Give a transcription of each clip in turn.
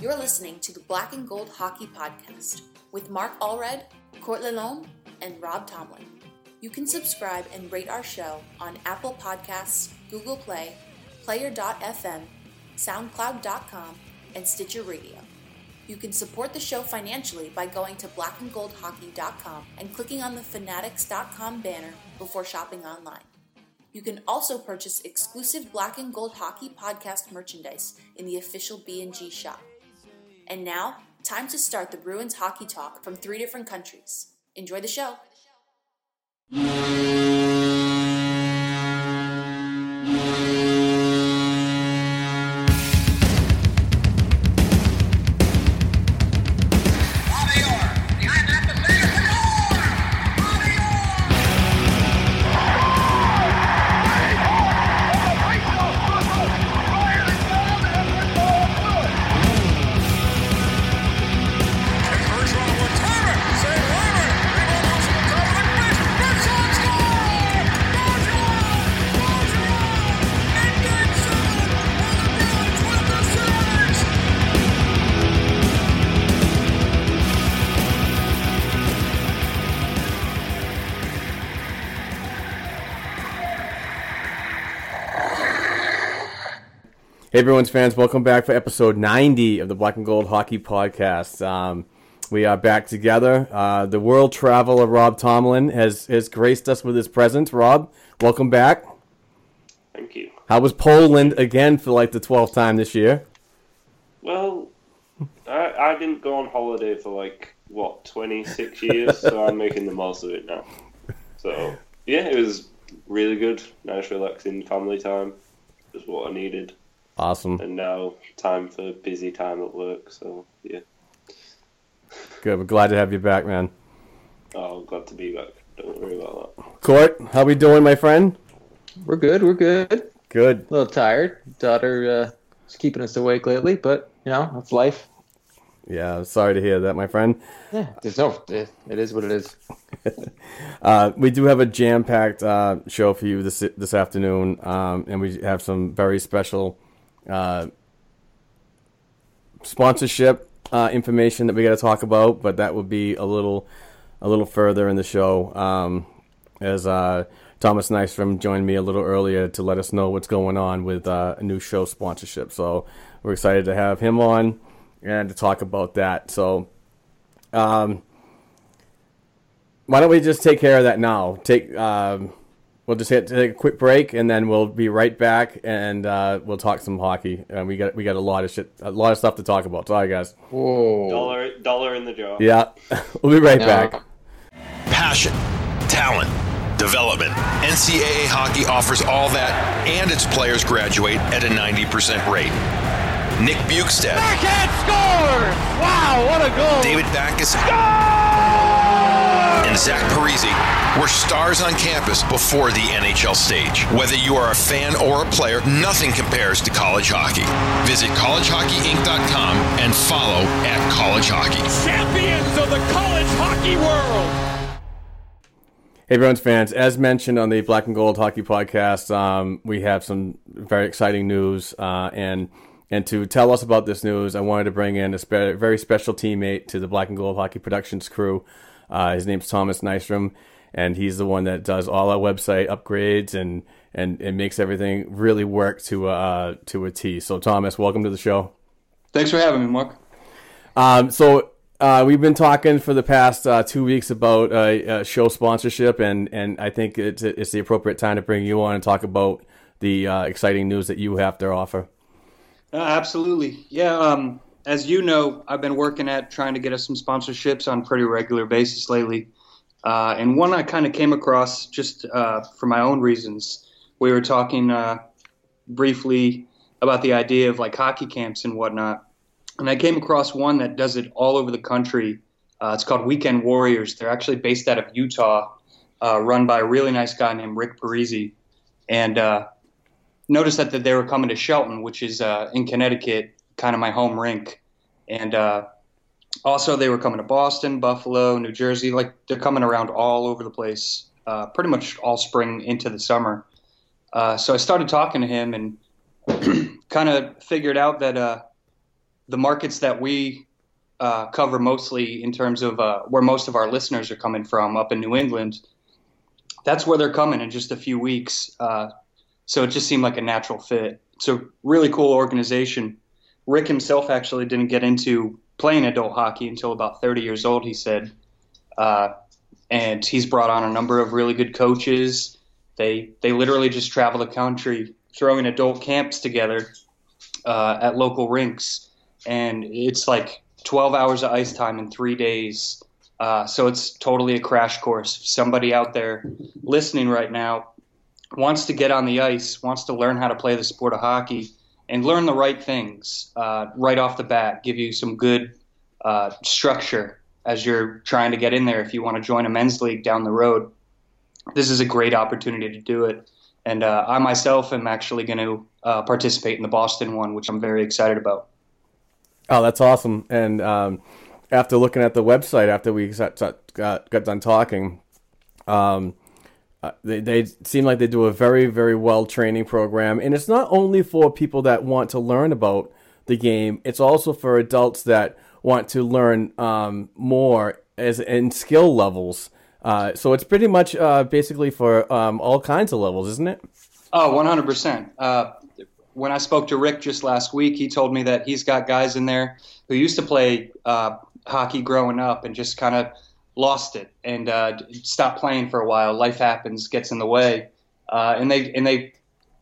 You're listening to the Black and Gold Hockey Podcast with Mark Allred, Court Lalonde, and Rob Tomlin. You can subscribe and rate our show on Apple Podcasts, Google Play, Player.fm, SoundCloud.com, and Stitcher Radio. You can support the show financially by going to blackandgoldhockey.com and clicking on the fanatics.com banner before shopping online. You can also purchase exclusive Black and Gold Hockey podcast merchandise in the official B&G shop. And now, time to start the Bruins hockey talk from three different countries. Enjoy the show. Everyone's fans, welcome back for episode 90 of the Black and Gold Hockey Podcast. Um, we are back together. Uh, the world traveler Rob Tomlin has, has graced us with his presence. Rob, welcome back. Thank you. How was Poland again for like the 12th time this year? Well, I, I didn't go on holiday for like, what, 26 years, so I'm making the most of it now. So, yeah, it was really good. Nice, relaxing family time. Just what I needed. Awesome. And now time for busy time at work, so yeah. Good. We're glad to have you back, man. Oh, glad to be back. Don't worry about that. Court, how we doing, my friend? We're good. We're good. Good. A little tired. Daughter uh, is keeping us awake lately, but you know, it's life. Yeah, sorry to hear that, my friend. Yeah, there's no. It, it is what it is. Uh, we do have a jam-packed uh, show for you this this afternoon, um, and we have some very special uh, sponsorship uh, information that we got to talk about, but that would be a little a little further in the show. Um, as uh, Thomas Nystrom joined me a little earlier to let us know what's going on with uh, a new show sponsorship. So we're excited to have him on and to talk about that. So. Um, why don't we just take care of that now? Take um, we'll just hit, take a quick break and then we'll be right back and uh, we'll talk some hockey. And we got we got a lot of shit, a lot of stuff to talk about. Sorry, guys. Whoa. Dollar, dollar in the jar. Yeah, we'll be right No. back. Passion, talent, development. NCAA hockey offers all that, and its players graduate at a 90% rate. Nick Bjugstad. Backhand scores! Wow, what a goal! David Backes. And Zach Parise were stars on campus before the NHL stage. Whether you are a fan or a player, nothing compares to college hockey. Visit collegehockeyinc.com and follow at college hockey. Champions of the college hockey world! Hey, Bruins fans, as mentioned on the Black and Gold Hockey Podcast, um, we have some very exciting news. Uh, and and to tell us about this news, I wanted to bring in a spe- very special teammate to the Black and Gold Hockey Productions crew. Uh, his name's Thomas Nystrom, and he's the one that does all our website upgrades and and it makes everything really work to uh, to a T. So Thomas, welcome to the show. Thanks for having me, Mark. Um, so uh, we've been talking for the past uh, two weeks about uh, uh, show sponsorship, and, and I think it's, it's the appropriate time to bring you on and talk about the uh, exciting news that you have to offer. Uh, absolutely. Yeah. Um, as you know, I've been working at trying to get us some sponsorships on pretty regular basis lately. and one I kind of came across just for my own reasons. We were talking briefly about the idea of like hockey camps and whatnot and I came across one that does it all over the country. Uh, it's called Weekend Warriors. They're actually based out of Utah, uh, run by a really nice guy named Rick Parisi. And uh, noticed that, that they were coming to Shelton, which is uh, in Connecticut, kind of my home rink. And uh, also, they were coming to Boston, Buffalo, New Jersey. Like, they're coming around all over the place, uh, pretty much all spring into the summer. so I started talking to him and kind of figured out that the markets that we uh, cover mostly in terms of uh, where most of our listeners are coming from up in New England, that's where they're coming in just a few weeks. Uh, so it just seemed like a natural fit. It's a really cool organization. Rick himself actually didn't get into playing adult hockey until about 30 years old, he said. Uh, and he's brought on a number of really good coaches. They, they literally just travel the country throwing adult camps together uh, at local rinks and it's like 12 hours of ice time in three days. Uh, so it's totally a crash course. If somebody out there listening right now wants to get on the ice, wants to learn how to play the sport of hockey, and learn the right things uh, right off the bat, give you some good uh, structure as you're trying to get in there if you want to join a men's league down the road. This is a great opportunity to do it. And uh, I myself am actually going to uh, participate in the Boston one, which I'm very excited about. Oh, that's awesome. And um, after looking at the website, after we got, got, done talking, um, uh, they, they seem like they do a very, very well training program. And it's not only for people that want to learn about the game, it's also for adults that want to learn um, more as in skill levels. Uh, so it's pretty much uh, basically for um, all kinds of levels, isn't it? Oh, 100%. Uh, when I spoke to Rick just last week, he told me that he's got guys in there who used to play uh, hockey growing up and just kind of lost it and uh, stopped playing for a while. Life happens, gets in the way, uh, and they and they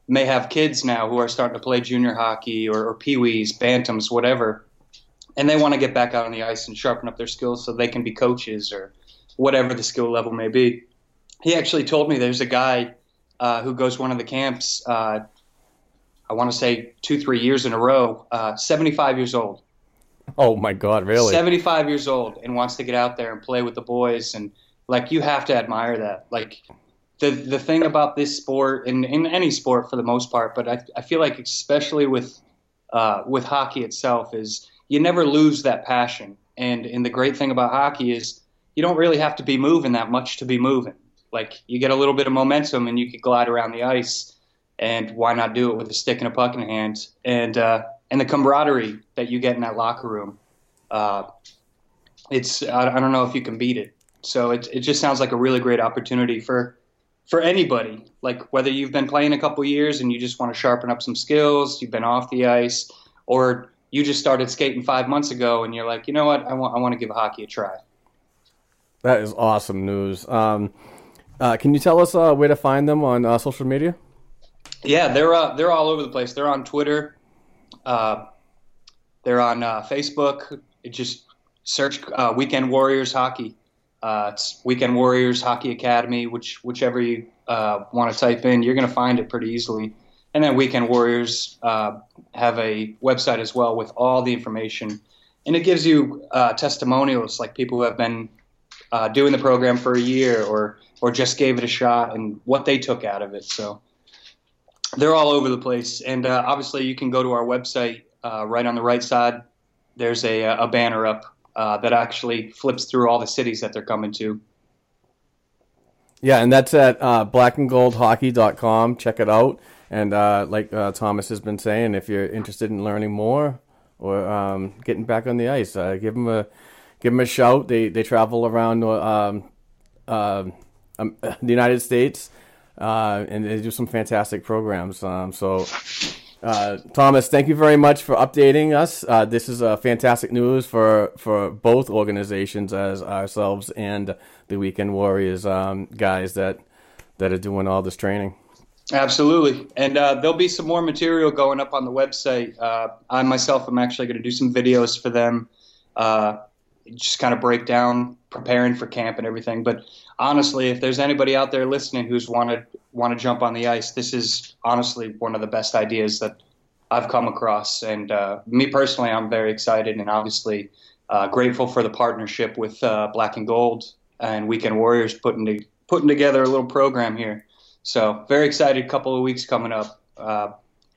may have kids now who are starting to play junior hockey or, or peewees, bantams, whatever, and they want to get back out on the ice and sharpen up their skills so they can be coaches or whatever the skill level may be. He actually told me there's a guy uh, who goes one of the camps uh, I want to say two, three years in a row, uh, 75 years old. Oh my God, really? 75 years old and wants to get out there and play with the boys. And like, you have to admire that. Like, the, the thing about this sport and in any sport for the most part, but I, I feel like especially with, uh, with hockey itself is you never lose that passion. And, and the great thing about hockey is you don't really have to be moving that much to be moving. Like you get a little bit of momentum and you can glide around the ice and why not do it with a stick and a puck in hand? And uh, and the camaraderie that you get in that locker room, uh, it's I, I, don't know if you can beat it. So it it just sounds like a really great opportunity for for anybody. Like whether you've been playing a couple years and you just want to sharpen up some skills, you've been off the ice, or you just started skating five months ago and you're like, you know what, I want I want to give hockey a try. That is awesome news. Um, uh, can you tell us uh, where to find them on uh, social media? Yeah, they're uh, they're all over the place. They're on Twitter. Uh, they're on uh, Facebook. It just search uh, Weekend Warriors Hockey. Uh, it's Weekend Warriors Hockey Academy, which whichever you uh, want to type in, you're going to find it pretty easily. And then Weekend Warriors have a website as well with all the information, and it gives you testimonials like people who have been doing the program for a year or or just gave it a shot and what they took out of it. So they're all over the place. And uh, obviously, you can go to our website uh, right on the right side. There's a, a banner up uh, that actually flips through all the cities that they're coming to. Yeah, and that's at uh, blackandgoldhockey.com. Check it out. And uh, like uh, Thomas has been saying, if you're interested in learning more or um, getting back on the ice, uh, give them a give them a shout. They they travel around um, um, um the United States uh, and they do some fantastic programs. Um, so, uh, Thomas, thank you very much for updating us. Uh, this is uh, fantastic news for for both organizations as ourselves and the Weekend Warriors um, guys that that are doing all this training. Absolutely. And uh, there'll be some more material going up on the website. Uh, I myself am actually going to do some videos for them, just kind of break down preparing for camp and everything. But honestly, if there's anybody out there listening who's wanted want to jump on the ice, this is honestly one of the best ideas that I've come across. And uh, me personally, I'm very excited and obviously uh, grateful for the partnership with uh, Black and Gold and Weekend Warriors putting to, putting together a little program here. So very excited. Couple of weeks coming up. Uh,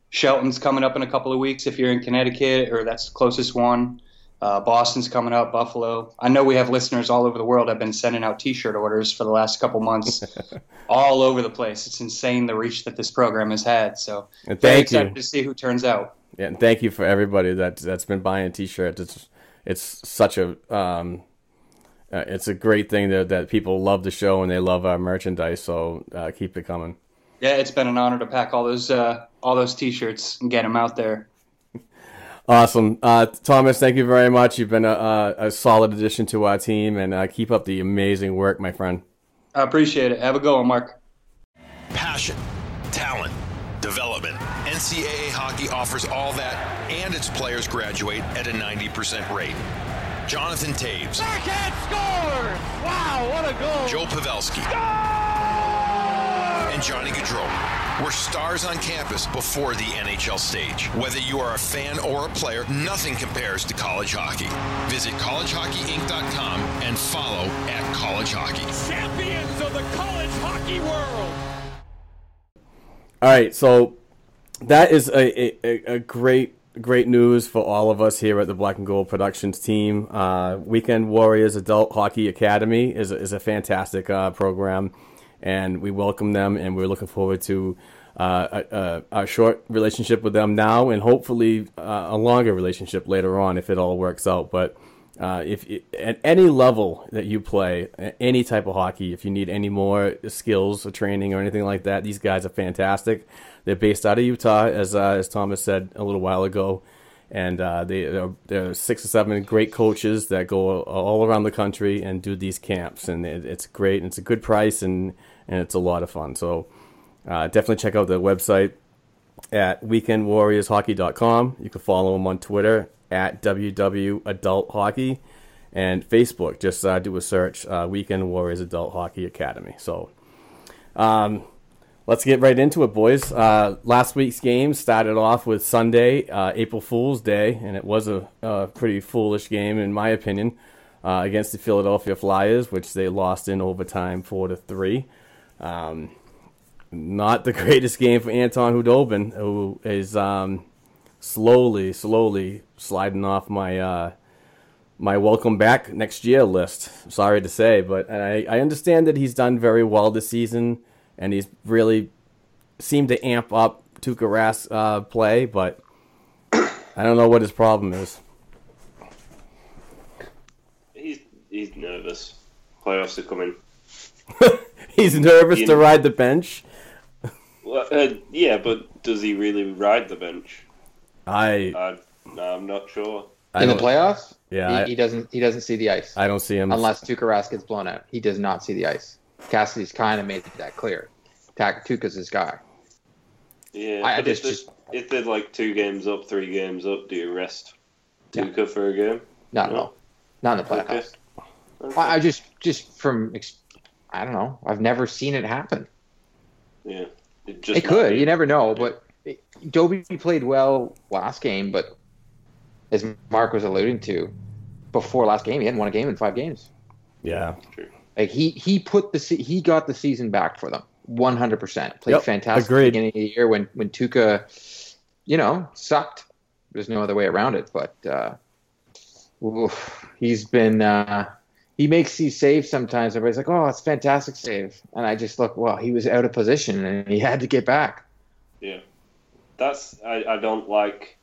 Shelton's coming up in a couple of weeks if you're in Connecticut, or that's the closest one. Uh, Boston's coming up, Buffalo. I know we have listeners all over the world. I've been sending out T-shirt orders for the last couple months, all over the place. It's insane the reach that this program has had. So And very thank excited you. to see who turns out. Yeah, and thank you for everybody that that's been buying T-shirts. It's it's such a um, uh, it's a great thing that that people love the show and they love our merchandise. So uh, keep it coming. Yeah, it's been an honor to pack all those uh, all those T-shirts and get them out there. Awesome, uh, Thomas. Thank you very much. You've been a, a, a solid addition to our team, and uh, keep up the amazing work, my friend. I appreciate it. Have a good one, Mark. Passion, talent, development. NCAA hockey offers all that, and its players graduate at a 90% rate. Jonathan Toews, Backhand scores! Wow, what a goal! Joe Pavelski, and Johnny Gaudreau were stars on campus before the NHL stage. Whether you are a fan or a player, nothing compares to college hockey. Visit collegehockeyinc.com and follow at college hockey. Champions of the college hockey world! All right, so that is a, a, a great great news for all of us here at the Black and Gold Productions team. Uh, Weekend Warriors Adult Hockey Academy is a, is a fantastic uh, program, and we welcome them, and we're looking forward to uh, a, a, a short relationship with them now, and hopefully uh, a longer relationship later on if it all works out. But uh, if at any level that you play, any type of hockey, if you need any more skills or training or anything like that, these guys are fantastic. They're based out of Utah, as uh, as Thomas said a little while ago, and uh, they they're, they're six or seven great coaches that go all around the country and do these camps, and it, it's great. And it's a good price, and and it's a lot of fun. So uh, definitely check out the website at weekendwarriorshockey.com. You can follow them on Twitter at WW Adult Hockey and Facebook. Just uh, do a search uh, Weekend Warriors Adult Hockey Academy. So um, let's get right into it, boys. Uh, last week's game started off with Sunday, uh, April Fool's Day, and it was a, a pretty foolish game, in my opinion, uh, against the Philadelphia Flyers, which they lost in overtime, four to three. Um, not the greatest game for Anton Khudobin, who is um, slowly, slowly sliding off my uh, my welcome back next year list. Sorry to say, but I, I understand that he's done very well this season, and he's really seemed to amp up Tuukka Rask uh, play, but I don't know what his problem is. He's he's nervous. Playoffs are coming. he's nervous You to know- ride the bench. Well, uh, yeah, but does he really ride the bench? I I, I'm not sure. I in the playoffs, Yeah, he, I- he doesn't. He doesn't see the ice I don't see him. unless Tuukka Rask gets blown out. He does not see the ice. Cassidy's kind of made that clear. Tak- Tuukka's his guy. Yeah, I- I but just- if, just- they're, if they're like two games up, three games up, do you rest Yeah. For a game? Not at No. all. Not in the Okay. playoffs. I, I just, just from, ex- I don't know. I've never seen it happen. Yeah, it just it could. be. You never know. But Dobie played well last game, but as Mark was alluding to, before last game, he hadn't won a game in five games. yeah, True. Like he he put the he got the season back for them, one hundred percent. Played Yep, fantastic agreed. beginning of the year when when Tuukka, you know, sucked. There's no other way around it. But uh, oof, he's been uh, he makes these saves sometimes. Everybody's like, "Oh, it's fantastic save," and I just look, well, he was out of position and he had to get back. Yeah, that's I, I don't like.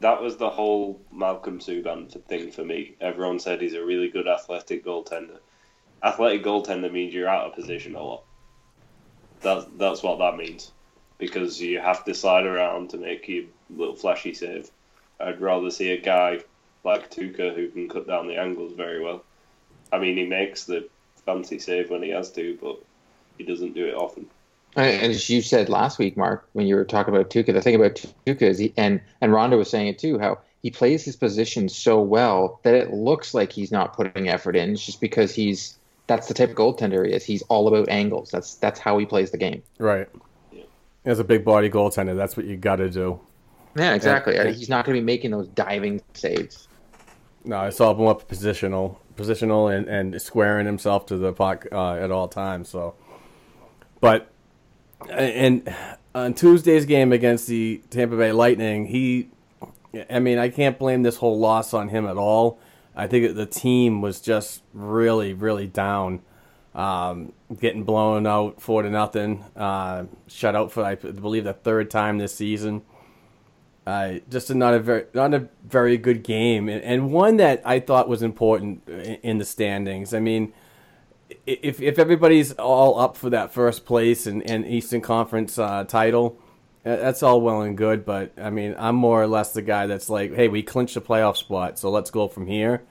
That was the whole Malcolm Subban thing for me. Everyone said he's a really good athletic goaltender. Athletic goaltender means you're out of position a lot. That's that's what that means, because you have to slide around to make your little flashy save. I'd rather see a guy like Tuukka who can cut down the angles very well. I mean, he makes the fancy save when he has to, but he doesn't do it often. And as you said last week, Mark, when you were talking about Tuukka, the thing about Tuukka is, he, and and Ronda was saying it too, how he plays his position so well that it looks like he's not putting effort in. It's just because he's that's the type of goaltender he is. He's all about angles. That's that's how he plays the game. Right. As a big body goaltender, that's what you got to do. Yeah, exactly. Yeah. He's not going to be making those diving saves. No, I saw him more positional, positional, and, and squaring himself to the puck uh, at all times. So, but and on Tuesday's game against the Tampa Bay Lightning, he, I mean, I can't blame this whole loss on him at all. I think the team was just really, really down, um, getting blown out four to nothing, uh, shut out for I believe the third time this season. Uh, just a, not a very not a very good game, and, and one that I thought was important in, in the standings. I mean, if if everybody's all up for that first place and, and Eastern Conference uh, title, that's all well and good. But I mean, I'm more or less the guy that's like, hey, we clinched a playoff spot, so let's go from here.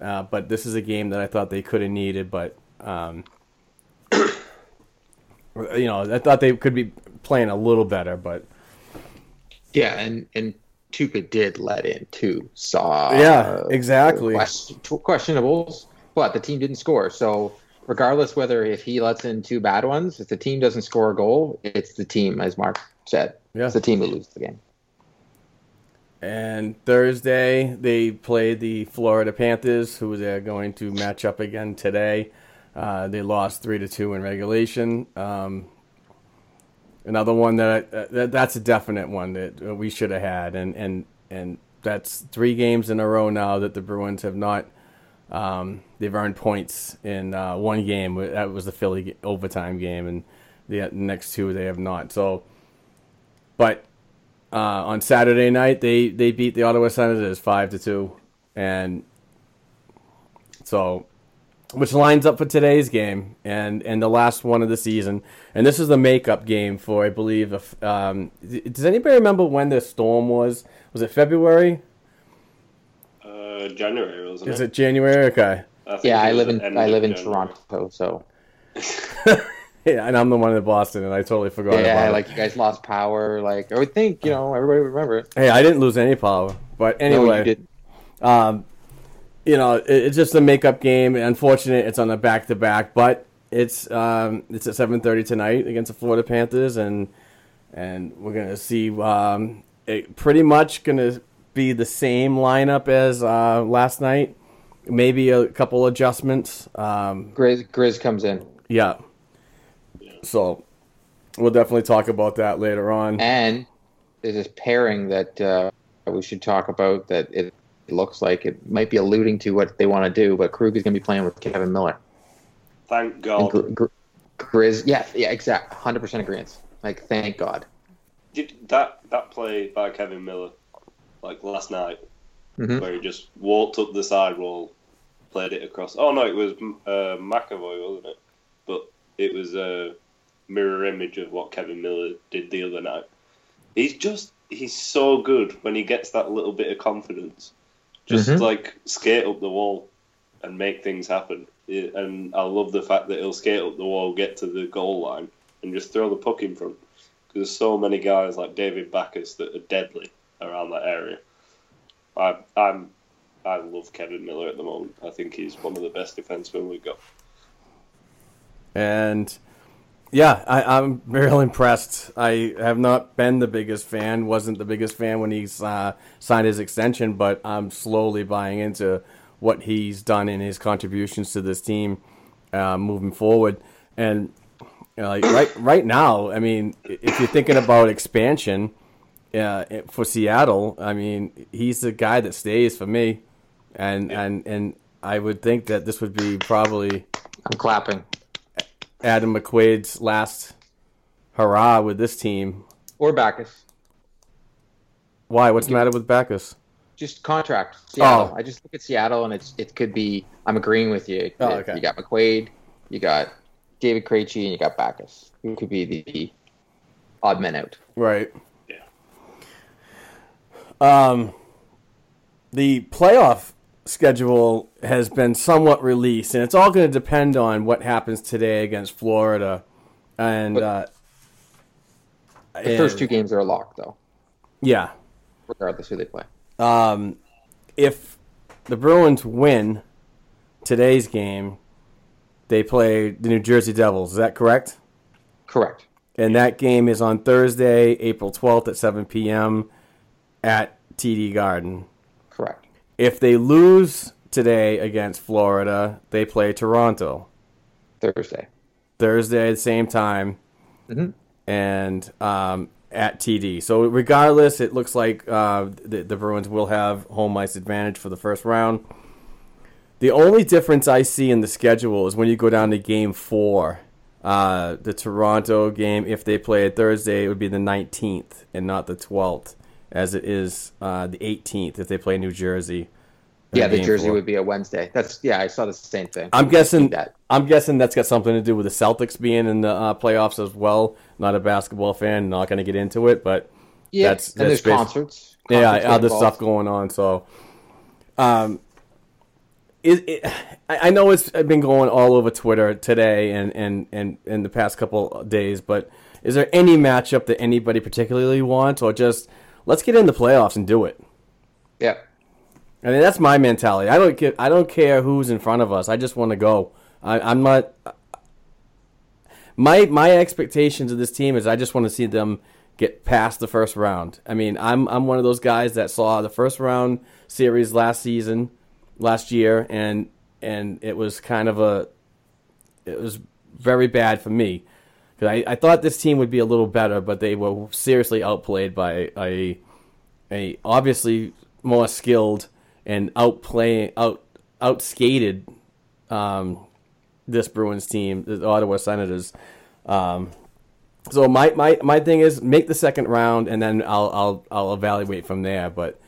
Uh, but this is a game that I thought they could have needed, but um, you know, I thought they could be playing a little better, but. Yeah, and and Tuukka did let in two saw. Yeah, exactly. Question, questionables, but the team didn't score. So regardless whether if he lets in two bad ones, if the team doesn't score a goal, it's the team, as Mark said. Yeah. It's the team who loses the game. And Thursday they played the Florida Panthers, who they're going to match up again today. Uh, they lost three to two in regulation. Um, another one that, uh, that that's a definite one that we should have had, and and and that's three games in a row now that the Bruins have not. Um, they've earned points in uh, one game. That was the Philly overtime game, and the next two they have not. So, but uh, on Saturday night they they beat the Ottawa Senators five to two, and so which lines up for today's game and and the last one of the season. And this is the makeup game for I believe. Um, does anybody remember when the storm was? Was it February? Uh, January wasn't Is it? it January? Okay. I Yeah, I live in I live in January. Toronto, so Yeah, and I'm the one in Boston, and I totally forgot yeah, about it. like you guys lost power. Like I would think, you know, everybody would remember it. Hey, I didn't lose any power, but No, anyway. you didn't. Um, you know, it, it's just a makeup game. Unfortunate, it's on the back to back, but it's um, it's at seven thirty tonight against the Florida Panthers, and and we're gonna see. Um, it pretty much gonna be the same lineup as uh, last night. Maybe a couple adjustments. Um, Grizz Grizz comes in, yeah. So we'll definitely talk about that later on. and there's this pairing that uh, we should talk about. That it looks like it might be alluding to what they want to do. But Krug is going to be playing with Kevan Miller. Thank And God. Gr- Gr- Grizz, yeah, yeah, exact, hundred percent agreement. Like, thank God. Did that that play by Kevan Miller, like last night, Mhm. where he just walked up the sidewall, played it across. Oh no, it was uh, McAvoy, wasn't it? But it was a mirror image of what Kevan Miller did the other night. He's just he's so good when he gets that little bit of confidence. Just Mhm. like skate up the wall and make things happen. And I love the fact that he'll skate up the wall, get to the goal line, and just throw the puck in front. Because there's so many guys like David Backes that are deadly around that area. I, I'm, I love Kevan Miller at the moment. I think he's one of the best defensemen we've got. And yeah, I, I'm real impressed. I have not been the biggest fan, wasn't the biggest fan when he's uh, signed his extension, but I'm slowly buying into what he's done in his contributions to this team uh, moving forward. And right right now, I mean, if you're thinking about expansion uh, for Seattle, I mean, he's the guy that stays for me, and and and I would think that this would be probably I'm clapping. Adam McQuaid's last hurrah with this team. Or Backes. Why? What's the matter with Backes? Just contract. Seattle. Oh. I just look at Seattle and it's it could be I'm agreeing with you. Oh, okay. You got McQuaid, you got David Krejci and you got Backes, who could be the odd man out. Right. Yeah. Um, the playoff schedule has been somewhat released, and it's all going to depend on what happens today against Florida. And uh, The first two games are a lock, though, yeah, regardless who they play. um, if the Bruins win today's game, they play the New Jersey Devils. Is that correct? Correct. And that game is on Thursday, April 12th at 7 p.m. at TD Garden. If they lose today against Florida, they play Toronto. Thursday. Thursday at the same time Mhm. and um, at TD. So regardless, it looks like uh, the, the Bruins will have home ice advantage for the first round. The only difference I see in the schedule is when you go down to Game Four. Uh, the Toronto game, if they play it Thursday, it would be the 19th and not the 12th, as it is uh, the 18th if they play New Jersey. Yeah, the Jersey four. would be a Wednesday. That's yeah, I saw the same thing. I'm guessing that. I'm guessing that's got something to do with the Celtics being in the uh, playoffs as well. Not a basketball fan, not going to get into it, but Yeah, that's, and there's that's concerts. yeah, Concerts get other involved. stuff going on. So, um, it, it, I I know it's been going all over Twitter today and and and in the past couple days, but is there any matchup that anybody particularly wants, or just let's get in the playoffs and do it? Yeah. I mean, that's my mentality. I don't get. I don't care who's in front of us. I just want to go. I, I'm not. My my expectations of this team is I just want to see them get past the first round. I mean, I'm I'm one of those guys that saw the first round series last season, last year, and and it was kind of a, it was very bad for me because I, I thought this team would be a little better, but they were seriously outplayed by a a obviously more skilled and outplaying out outskated um, this Bruins team, the Ottawa Senators. Um, so my, my, my thing is make the second round and then I'll I'll I'll evaluate from there. But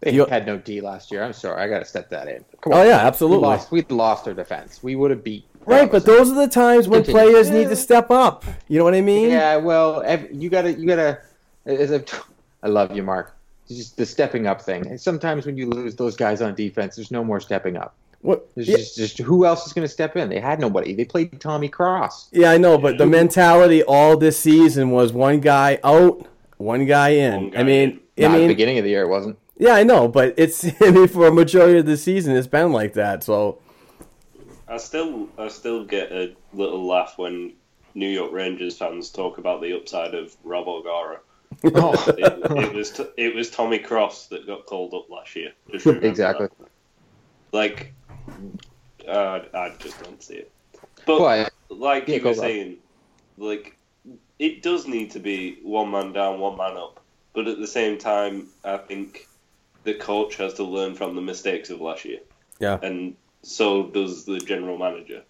They You- had no D last year. I'm sorry, I got to step that in. Come oh on. yeah, we absolutely lost. We lost our defense. We would have beat. Right. But those are the times when Continue. players need to step up. You know what I mean? Yeah, well, you gotta, you gotta. As I've t- I love you, Mark. It's just the stepping up thing. Sometimes when you lose those guys on defense, there's no more stepping up. What? Yeah, just, just who else is going to step in? They had nobody. They played Tommy Cross. yeah, I know, but the mentality all this season was one guy out, one guy in. One guy I mean, Not I at the mean, beginning of the year, it wasn't. yeah, I know, but it's I mean for a majority of the season, it's been like that. So I still I still get a little laugh when New York Rangers fans talk about the upside of Rob O'Gara. Oh, It, it was t- it was Tommy Cross that got called up last year. Exactly. that. Like, uh, I just don't see it. But but like Yeah, you were Rob. saying, like it does need to be one man down, one man up. But at the same time, I think the coach has to learn from the mistakes of last year, yeah, and so does the general manager.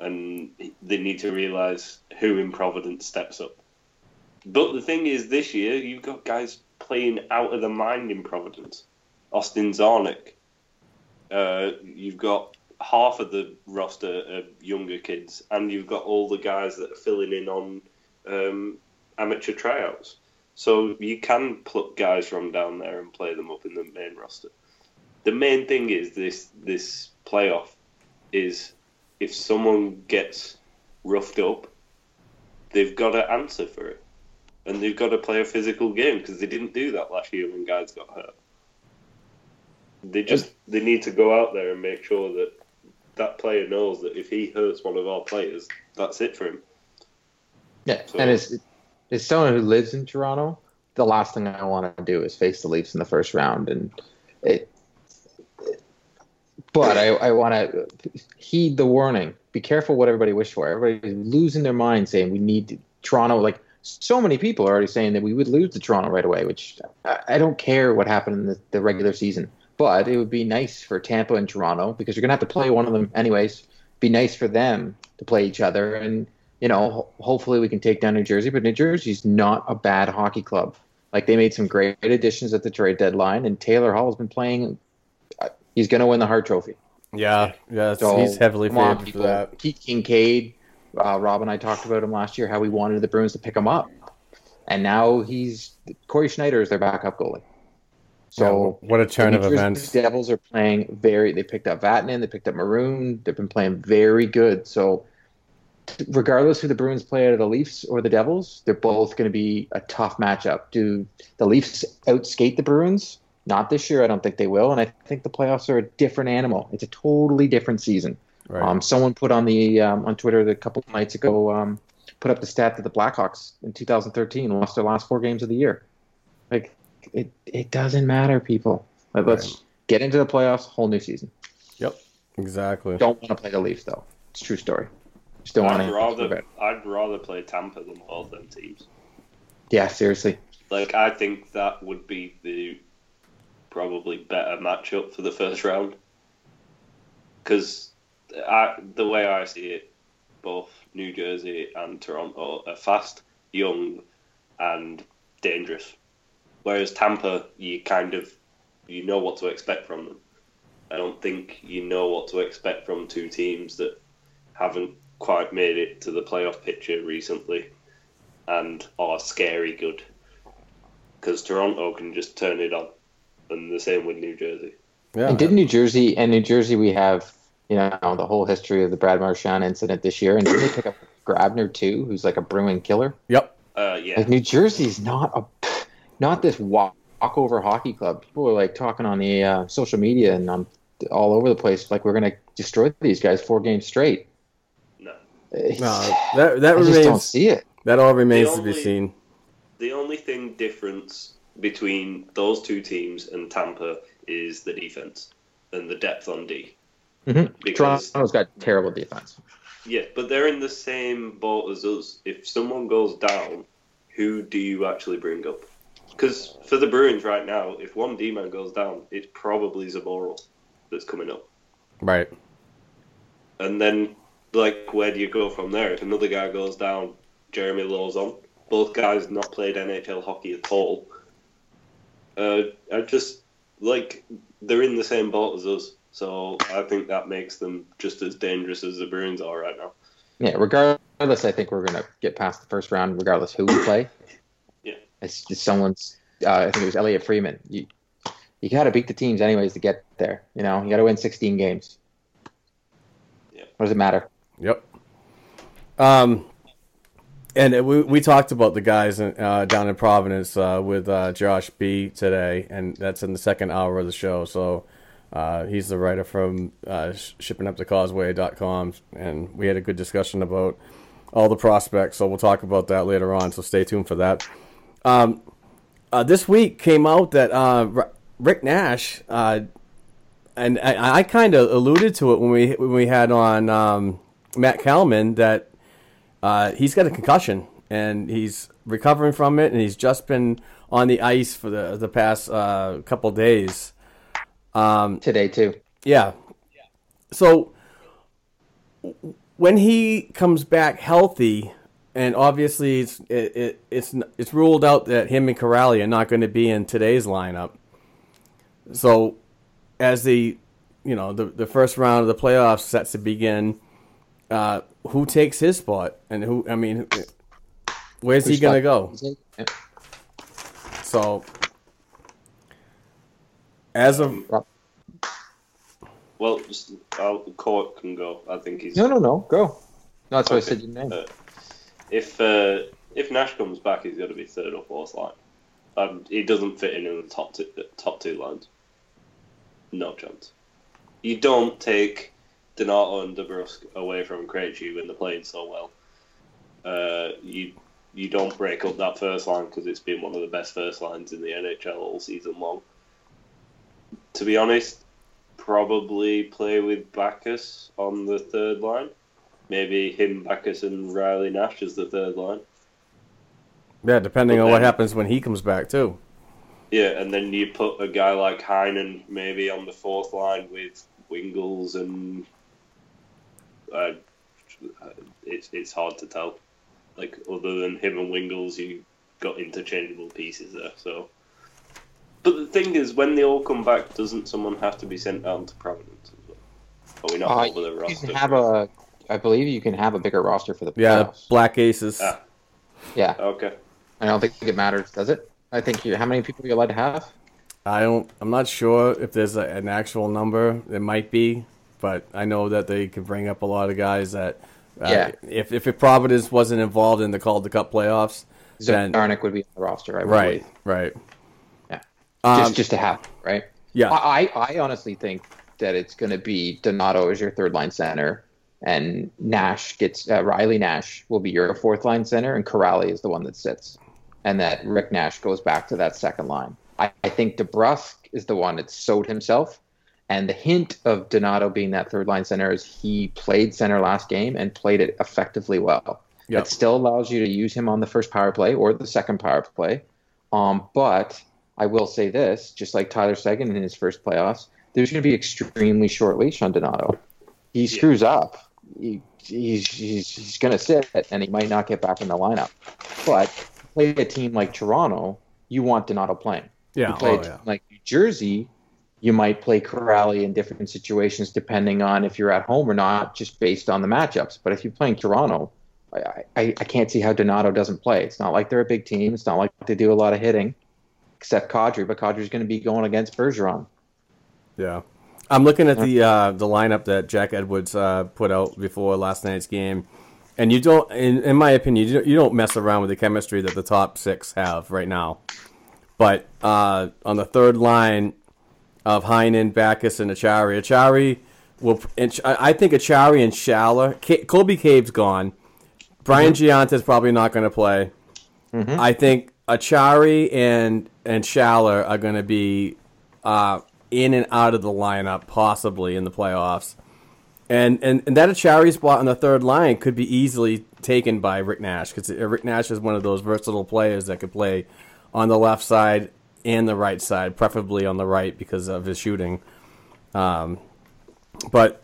And they need to realize who in Providence steps up. But the thing is, this year you've got guys playing out of the mind in Providence. Austin Czarnik. Uh, you've got half of the roster of younger kids, and you've got all the guys that are filling in on um, amateur tryouts. So you can pluck guys from down there and play them up in the main roster. The main thing is this this playoff is if someone gets roughed up, they've got to answer for it, and they've got to play a physical game because they didn't do that last year when guys got hurt. They just they need to go out there and make sure that that player knows that if he hurts one of our players, that's it for him. yeah, So- and as as someone who lives in Toronto, the last thing I want to do is face the Leafs in the first round, and it. But I, I want to heed the warning. Be careful what everybody wish for. Everybody's losing their mind saying we need to, Toronto. Like so many people are already saying that we would lose to Toronto right away, which I, I don't care what happened in the, the regular season. But it would be nice for Tampa and Toronto because you're going to have to play one of them anyways. Be nice for them to play each other. And, you know, ho- hopefully we can take down New Jersey. But New Jersey's not a bad hockey club. Like they made some great additions at the trade deadline. And Taylor Hall has been playing. He's going to win the Hart Trophy. yeah, yeah. So, he's heavily favored for people. that. Keith Kinkaid, Uh, Rob and I talked about him last year, how we wanted the Bruins to pick him up, and now he's Cory Schneider is their backup goalie. So Yeah, what a turn of events. Devils are playing very. They picked up Vatanen, they picked up Maroon. They've been playing very good. So regardless who the Bruins play out of the Leafs or the Devils, they're both going to be a tough matchup. Do the Leafs outskate the Bruins? Not this year. I don't think they will. And I think the playoffs are a different animal. It's a totally different season. Right. Um, someone put on the um, on Twitter a couple of nights ago, um, put up the stat that the Blackhawks in 2013 lost their last four games of the year. Like it, it doesn't matter, people. Like, let's get into the playoffs, whole new season. Yep. Exactly. Don't want to play the Leafs though. It's a true story. Just don't want I'd to. rather I'd rather play Tampa than both them teams. Yeah, seriously. Like I think that would be the probably better matchup for the first round. Because the way I see it, both New Jersey and Toronto are fast, young, and dangerous. Whereas Tampa, you kind of you know what to expect from them. I don't think you know what to expect from two teams that haven't quite made it to the playoff picture recently and are scary good. Because Toronto can just turn it on, and the same with New Jersey. Yeah. And did New Jersey and New Jersey we have you know the whole history of the Brad Marchand incident this year, and didn't they pick up Grabner too, who's like a Bruin killer? Yep. Uh, yeah, Like New Jersey's not a not this walk walkover hockey club. People are like talking on the uh, social media and um, all over the place, like we're gonna destroy these guys four games straight. no. It's- No, that that I just don't see it. That all remains The to be seen. The only thing difference between those two teams and Tampa is the defense and the depth on D. Mhm. Because Toronto's got terrible defense. yeah, but they're in the same boat as us. If someone goes down, who do you actually bring up? Because for the Bruins right now, if one D man goes down, it's probably Zboril that's coming up. Right. And then, like, where do you go from there? If another guy goes down, Jeremy Lauzon. Both guys not played NHL hockey at all. Uh, I just like they're in the same boat as us, so I think that makes them just as dangerous as the Bruins are right now. Yeah, regardless, I think we're gonna get past the first round, regardless who we play. Yeah. it's just someone's. Uh, I think it was Elliotte Friedman. You you got to beat the teams anyways to get there. You know, you got to win 16 games. Yeah. What does it matter? Yep. Um, and we we talked about the guys uh, down in Providence uh, with uh, Josh B today, and that's in the second hour of the show. So uh, he's the writer from uh, sh- shippingupthecauseway.com, and we had a good discussion about all the prospects. So we'll talk about that later on. So stay tuned for that. Um, uh, this week came out that uh, Rick Nash, and I, I kind of alluded to it when we when we had on um, Matt Kalman that uh, he's got a concussion and he's recovering from it, and he's just been on the ice for the the past uh, couple days. Um, Today too. yeah. So when he comes back healthy, and obviously it's it, it, it's it's ruled out that him and Corrali are not going to be in today's lineup. So as the you know the the first round of the playoffs sets to begin, uh, who takes his spot and who I mean, where's he going to go? So as of Well, just, I'll, Court can go. I think he's No, no, no. Go. No, that's what I said. Your name. Uh, if uh, if Nash comes back, he's going to be third or fourth line. Um, he doesn't fit in in the top two, top two lines. No chance. You don't take Donato and DeBrusk away from Krejci when they're playing so well. Uh, you you don't break up that first line because it's been one of the best first lines in the NHL all season long. To be honest, probably play with Backes on the third line. Maybe him, Backes, and Riley Nash as the third line. yeah, depending But on what happens when he comes back too. Yeah, and then you put a guy like Heinen maybe on the fourth line with Wingels and uh, it's it's hard to tell. Like other than him and Wingels, you got interchangeable pieces there. So, but the thing is, when they all come back, doesn't someone have to be sent down to Providence as well? Are we not Uh, over the you roster? can have a I believe you can have a bigger roster for the Yeah, playoffs. Black Aces. Ah, Yeah, okay. I don't think it matters, does it? I think you. How many people are you allowed to have? I don't. I'm not sure if there's a, an actual number. It might be, but I know that they can bring up a lot of guys that. Uh, Yeah. If if Providence wasn't involved in the Calder Cup playoffs, then Czarnik would be on the roster, I right, believe. right. Yeah. Um, just just to have, right? Yeah. I, I I honestly think that it's going to be Donato as your third line center, and Nash gets uh, Riley Nash will be your fourth line center, and Kuraly is the one that sits, and that Rick Nash goes back to that second line. I, I think DeBrusk is the one that sewed himself, and the hint of Donato being that third line center is he played center last game and played it effectively well. Yep. That still allows you to use him on the first power play or the second power play. Um, but I will say this, just like Tyler Seguin in his first playoffs, there's going to be extremely short leash on Donato. He screws up. He, he's he's, he's going to sit, and he might not get back in the lineup. But play a team like Toronto, you want Donato playing. Yeah, You play oh, a team yeah. like New Jersey, you might play Kuraly in different situations depending on if you're at home or not, just based on the matchups. But if you're playing Toronto, I, I, I can't see how Donato doesn't play. It's not like they're a big team. It's not like they do a lot of hitting, except Kadri. But Kadri's going to be going against Bergeron. Yeah, I'm looking at the uh, the lineup that Jack Edwards uh, put out before last night's game, and you don't, in, in my opinion, you don't, you don't mess around with the chemistry that the top six have right now. But uh, on the third line of Heinen, Backes, and Acciari, Acciari will. and I I think Acciari and Schaller, K- Colby Cave's gone. Brian Gionta's probably not going to play. I think Acciari and and Schaller are going to be uh, in and out of the lineup, possibly in the playoffs. And and, and that Acciari spot on the third line could be easily taken by Rick Nash because Rick Nash is one of those versatile players that could play on the left side and the right side, preferably on the right because of his shooting. Um, but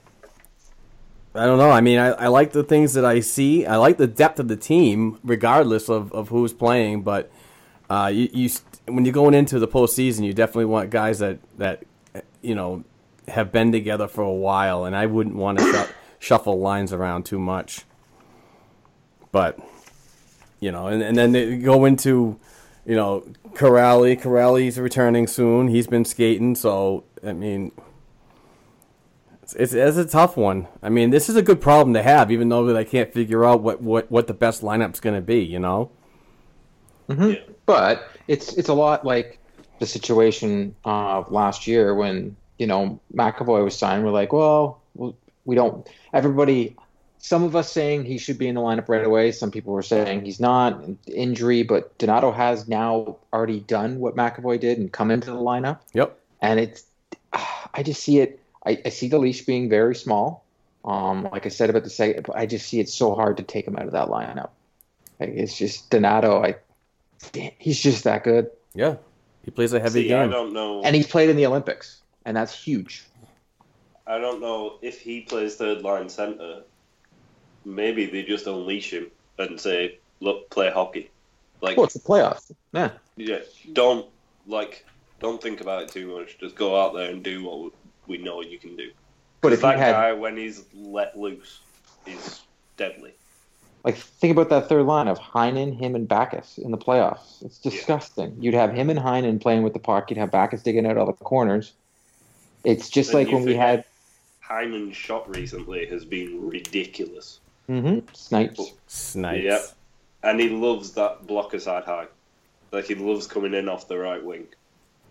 I don't know. I mean, I, I like the things that I see. I like the depth of the team, regardless of, of who's playing. But uh, you, you when you're going into the postseason, you definitely want guys that that you know have been together for a while, and I wouldn't want to shu- shuffle lines around too much. But you know, and, and then they go into you know Kuraly. Kuraly's returning soon. He's been skating, so I mean. It's, it's, it's a tough one. I mean, this is a good problem to have, even though that I can't figure out what, what, what the best lineup's going to be. You know? Mm-hmm. Yeah. But it's it's a lot like the situation of last year when you know McAvoy was signed. We're like, well, well, we don't. Everybody, some of us saying he should be in the lineup right away. Some people were saying he's not injury, but Donato has now already done what McAvoy did and come into the lineup. Yep. and it's I just see it. I, I see the leash being very small. Um, like I said about the second, I just see it so hard to take him out of that lineup. Like, it's just Donato. I damn, he's just that good, Yeah. He plays a heavy See, I don't know. and he's played in the Olympics, and that's huge. I don't know if he plays third line center. Maybe they just unleash him and say, "Look, play hockey." Like, what's it's the playoffs. Yeah, yeah, don't like, don't think about it too much. Just go out there and do what we know you can do. but if that had guy, when he's let loose, is deadly. like think about that third line of Heinen, him, and Backes in the playoffs. It's disgusting. You'd have him and Heinen playing with the puck. You'd have Backes digging out all the corners. It's just Then like when we had Hyman's shot recently has been ridiculous. Mm-hmm, Snipes. Snipes. Yep. And he loves that blocker side high. Like he loves coming in off the right wing.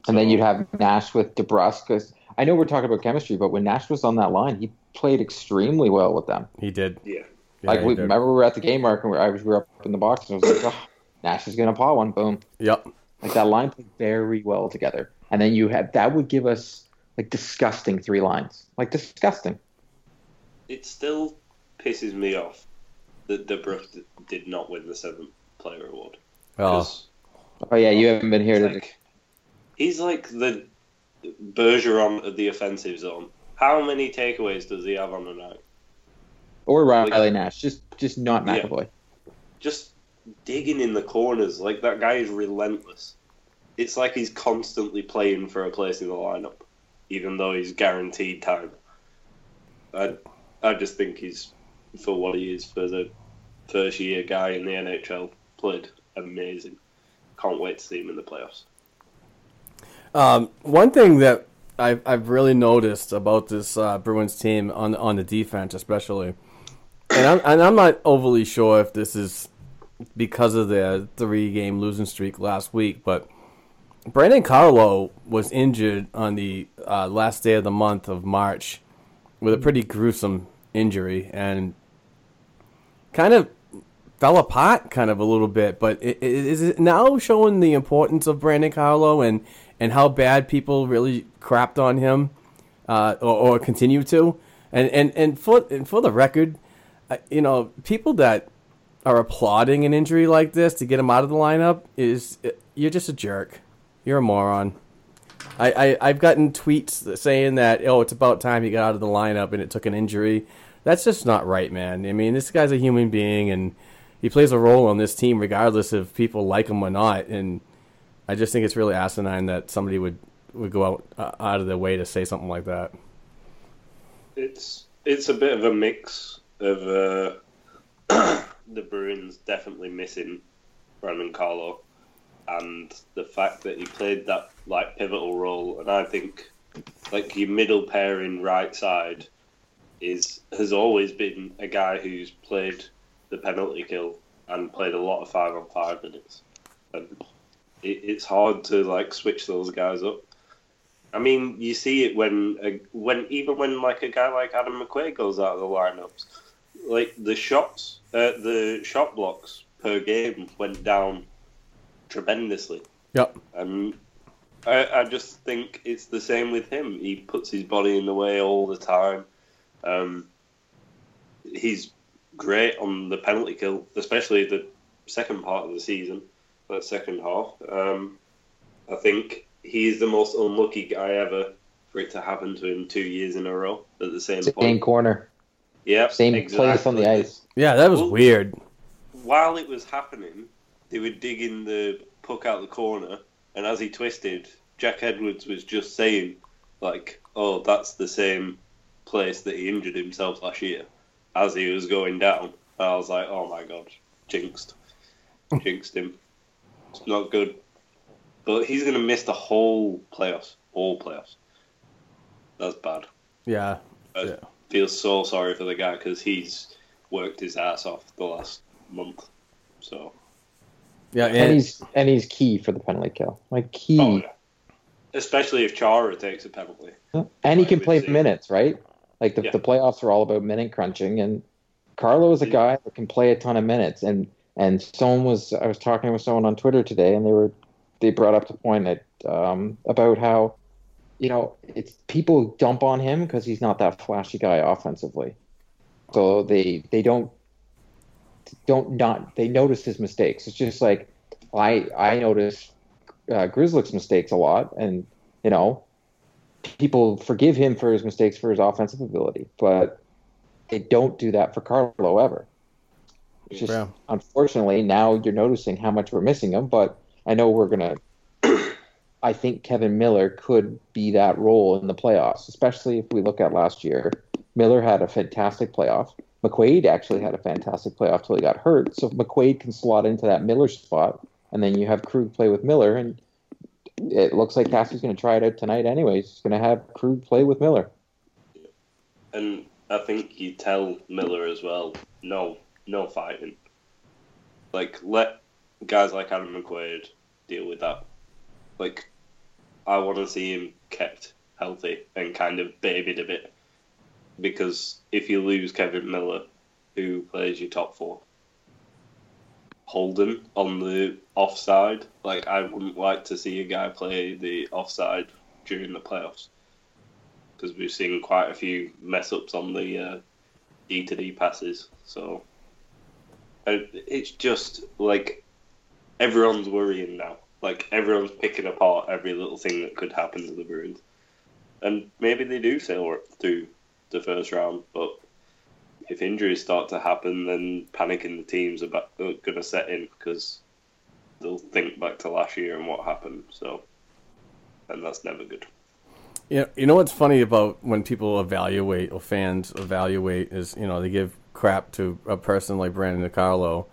And then you'd have Nash with DeBrusk. 'cause I know we're talking about chemistry, but when Nash was on that line, he played extremely well with them. He did. Yeah. Yeah, like he we did. remember we were at the game mark and we- I was we were up in the box and I was like, oh, Nash is gonna paw one. Boom. Yep. Like that line played very well together. And then you had that would give us like disgusting three lines, like disgusting. It's still pisses me off that DeBrusk d- did not win the seventh player award. Oh, 'Cause Oh yeah, you haven't been here to. like, he's like the Bergeron of the offensive zone. How many takeaways does he have on a night? Or Riley Nash, just just not Yeah. McAvoy. Just digging in the corners. Like that guy is relentless. It's like he's constantly playing for a place in the lineup, even though he's guaranteed time. I, I just think he's for what he is for the first year guy in the NHL. Played amazing. Can't wait to see him in the playoffs. Um, one thing that I've, I've really noticed about this uh, Bruins team on on the defense, especially, and I'm and I'm not overly sure if this is because of their three game losing streak last week, but Brandon Carlo was injured on the uh, last day of the month of March with a pretty gruesome injury and kind of fell apart kind of a little bit. But is it now showing the importance of Brandon Carlo and, and how bad people really crapped on him uh, or, or continue to? And, and, and, for, and for the record, uh, you know, people that are applauding an injury like this to get him out of the lineup is you're just a jerk. You're a moron. I, I have gotten tweets saying that oh it's about time he got out of the lineup and it took an injury. That's just not right, man. I mean, this guy's a human being and he plays a role on this team regardless if people like him or not. And I just think it's really asinine that somebody would would go out uh, out of their way to say something like that. It's it's a bit of a mix of uh, the Bruins definitely missing Brandon Carlo and the fact that he played that like pivotal role, and I think like your middle pairing right side is has always been a guy who's played the penalty kill and played a lot of five on five minutes, and it, it's hard to like switch those guys up. I mean, you see it when uh, when even when like a guy like Adam McQuaid goes out of the lineups, like the shots, uh, the shot blocks per game went down tremendously. Yep. Um, I, I just think it's the same with him. He puts his body in the way all the time. Um, he's great on the penalty kill, especially the second part of the season, that second half. Um, I think he's the most unlucky guy ever for it to happen to him two years in a row at the same, same point. corner. Yeah, same exactly. place on the ice. Yeah, that was Well, weird. While it was happening, they were digging the puck out the corner, and as he twisted, Jack Edwards was just saying, like, "Oh, that's the same place that he injured himself last year," as he was going down. And I was like, "Oh my god, jinxed, jinxed him. It's not good." But he's going to miss the whole playoffs, all playoffs. That's bad. Yeah. I Yeah. feel so sorry for the guy because he's worked his ass off the last month. So, Yeah, And, and he's and he's key for the penalty kill. Like key. oh, yeah. especially if Chara takes a penalty. And he can play we've minutes, right? Like the, Yeah. the playoffs are all about minute crunching, and Carlo is a guy that can play a ton of minutes. And and someone was I was talking with someone on Twitter today, and they were they brought up the point that um, about how you know it's people dump on him because he's not that flashy guy offensively, so they they don't don't not they notice his mistakes. It's just like I I notice uh, Grzelcyk's mistakes a lot, and you know people forgive him for his mistakes for his offensive ability, but they don't do that for Carlo ever. It's just unfortunately now you're noticing how much we're missing him, but I know we're gonna. I think Kevan Miller could be that role in the playoffs, especially if we look at last year. Miller had a fantastic playoff. McQuaid actually had a fantastic playoff till he got hurt. So McQuaid can slot into that Miller spot, and then you have Krug play with Miller, and it looks like Cassie's going to try it out tonight anyway. He's going to have Krug play with Miller. And I think you tell Miller as well, no, no fighting. Like, let guys like Adam McQuaid deal with that. Like, I want to see him kept healthy and kind of babied a bit. Because if you lose Kevan Miller, who plays your top four, Holden on the offside, like, I wouldn't like to see a guy play the offside during the playoffs because we've seen quite a few mess ups on the uh, D to D passes. So uh, it's just like everyone's worrying now. Like everyone's picking apart every little thing that could happen to the Bruins, and maybe they do sail through the first round. But if injuries start to happen, then panic in the teams are going to set in because they'll think back to last year and what happened. So, and that's never good. Know, you know what's funny about when people evaluate or fans evaluate is you know they give crap to a person like Brandon DiCarlo,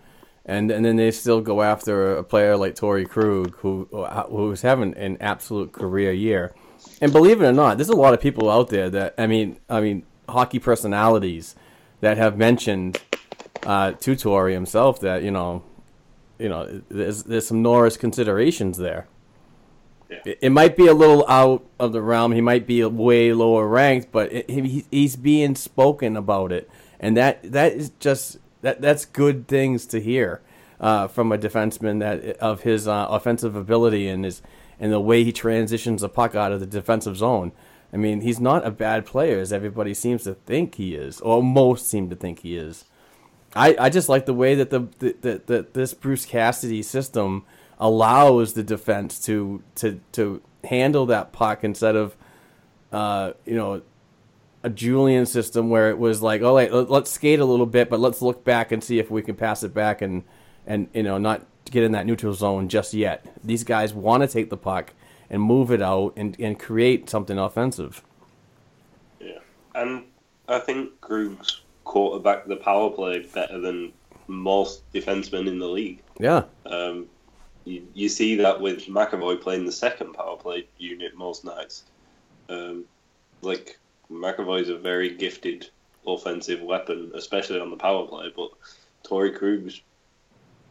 and and then they still go after a player like Torrey Krug, who who's having an absolute career year. And believe it or not, there's a lot of people out there that I mean, I mean, hockey personalities that have mentioned uh, to Torrey himself that you know, you know, there's there's some Norris considerations there. Yeah. It, it might be a little out of the realm. He might be way lower ranked, but it, he, he's being spoken about it, and that that is just that that's good things to hear uh, from a defenseman that of his uh, offensive ability and his and the way he transitions the puck out of the defensive zone. I mean, he's not a bad player as everybody seems to think he is, or most seem to think he is. I, I just like the way that the, the, the, the this Bruce Cassidy system allows the defense to to to handle that puck instead of uh, you know a Julien system where it was like, oh, let's skate a little bit, but let's look back and see if we can pass it back and and you know not get in that neutral zone just yet. These guys want to take the puck and move it out and, and create something offensive. Yeah, and I think Krug's quarterback the power play better than most defensemen in the league. Yeah. Um, you, you see that with McAvoy playing the second power play unit most nights. Um, like McAvoy's a very gifted offensive weapon, especially on the power play, but Torrey Krug's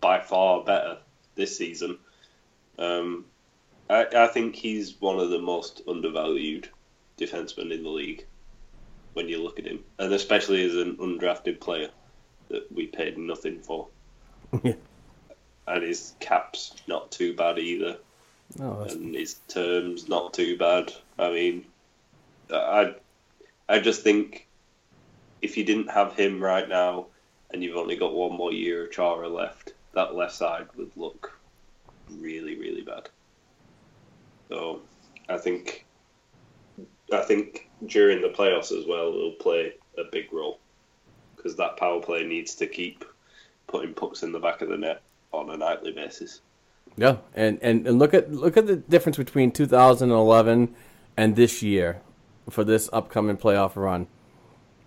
by far better this season. Um, I, I think he's one of the most undervalued defensemen in the league when you look at him, and especially as an undrafted player that we paid nothing for. and his cap's not too bad either, Oh, and his terms not too bad. I mean, I I just think if you didn't have him right now, and you've only got one more year of Chara left, that left side would look really really bad. So I think I think during the playoffs as well, it'll play a big role because that power play needs to keep putting pucks in the back of the net on a nightly basis. yeah, and, and and look at look at the difference between 2011 and this year for this upcoming playoff run.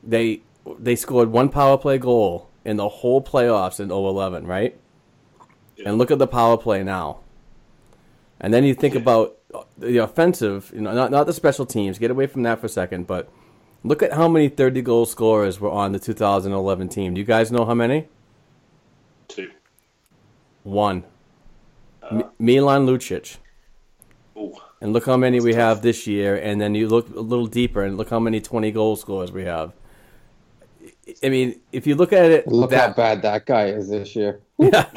They they scored one power play goal in the whole playoffs in 011, right? Yeah. And look at the power play now. And then you think Yeah. about the offensive, you know, not not the special teams. Get away from that for a second, but look at how many 30 goal scorers were on the 2011 team. Do you guys know how many? Two. One. M- Milan Lucic. Oh, And look how many we That's have this year, and then you look a little deeper and look how many 20 goal scorers we have. I mean, if you look at it, Look how that, bad that guy is this year. Yeah,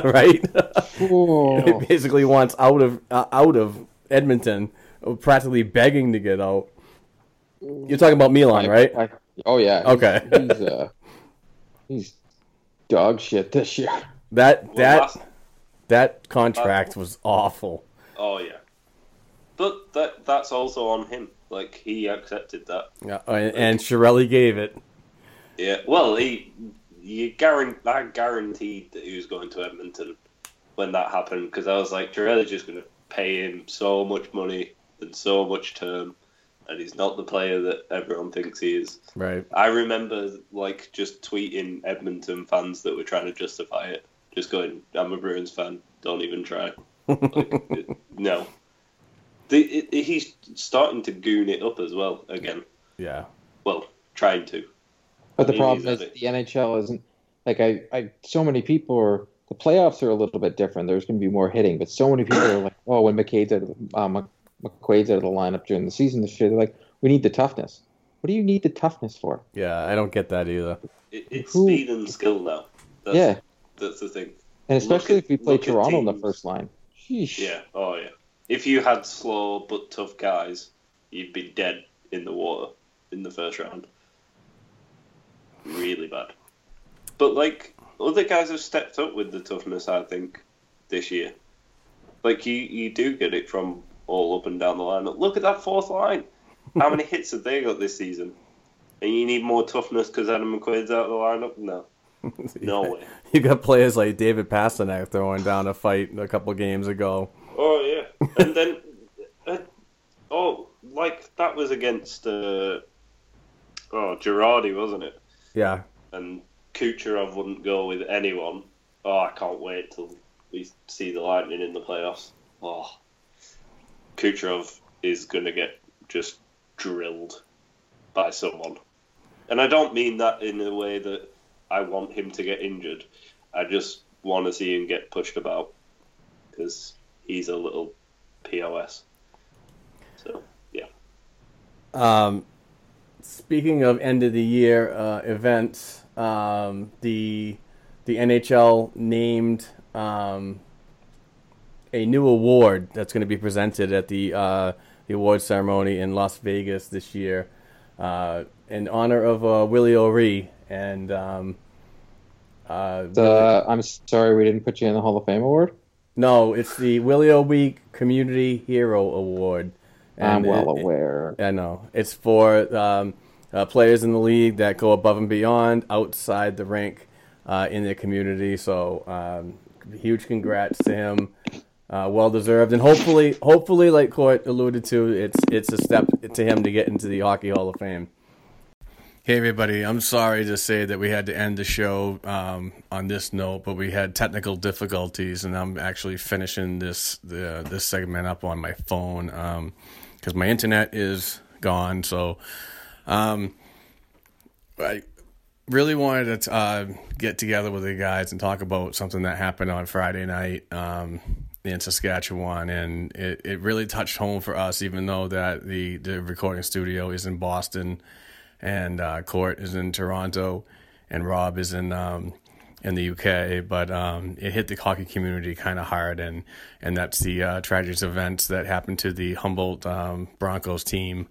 right? Oh. He basically wants out of uh, out of Edmonton, practically begging to get out. You're talking about Milan, right? I- oh yeah. Okay. He's, he's, uh, he's dog shit this year. That that last- that contract was awful. oh yeah. But that that's also on him. Like he accepted that. Yeah, and, and Chiarelli gave it. Yeah. Well, he you guarantee I guaranteed that he was going to Edmonton when that happened because I was like, Jarrell's just going to pay him so much money and so much term, and he's not the player that everyone thinks he is. Right. I remember like just tweeting Edmonton fans that were trying to justify it, just going, "I'm a Bruins fan. Don't even try." Like, it- no, the, it, it- he's starting to goon it up as well again. Yeah. Well, trying to. But the problem is the NHL isn't like I, I so many people are the playoffs are a little bit different. There's going to be more hitting, but so many people are like, oh, when McCade's out of, the- uh, McQuaid's out of the lineup during the season this year, they're like, we need the toughness. What do you need the toughness for? Yeah, I don't get that either. It, it's Who- speed and skill now. That's, yeah, that's the thing. and especially at- if we play Toronto in the first line. Sheesh. Yeah. Oh yeah. If you had slow but tough guys, you'd be dead in the water in the first round. Really bad. But like other guys have stepped up with the toughness, I think, this year. Like you, you do get it from all up and down the line. Look at that fourth line. How many hits have they got this season? And you need more toughness because Adam McQuaid's out of the lineup? No. No way. You got players like David Pastrnak throwing down a fight a couple games ago. Oh yeah, and then uh, oh, like that was against uh, oh Girardi, wasn't it? Yeah. And Kucherov wouldn't go with anyone. Oh, I can't wait till we see the Lightning in the playoffs. Oh, Kucherov is going to get just drilled by someone. And I don't mean that in a way that I want him to get injured. I just want to see him get pushed about because he's a little POS. So, yeah. Um, speaking of end of the year uh, events, um, the the NHL named um, a new award that's going to be presented at the uh, the award ceremony in Las Vegas this year uh, in honor of uh, Willie O'Ree and. Um, uh, The I'm sorry we didn't put you in the Hall of Fame award. no, it's the Willie O'Ree Community Hero Award. I'm well it- aware. I know. It's for um, uh, players in the league that go above and beyond outside the rink uh, in their community. So, um, huge congrats to him. Uh, well deserved, and hopefully, hopefully, like Court alluded to, it's it's a step to him to get into the Hockey Hall of Fame. Hey everybody, I'm sorry to say that we had to end the show um, on this note, but we had technical difficulties, and I'm actually finishing this the, this segment up on my phone because my internet is gone. So, um, I really wanted to uh, get together with the guys and talk about something that happened on Friday night um, in Saskatchewan, and it, it really touched home for us, even though that the the recording studio is in Boston and uh, Court is in Toronto, and Rob is in um, in the UK. But um, it hit the hockey community kind of hard, and and that's the uh, tragic events that happened to the Humboldt um, Broncos team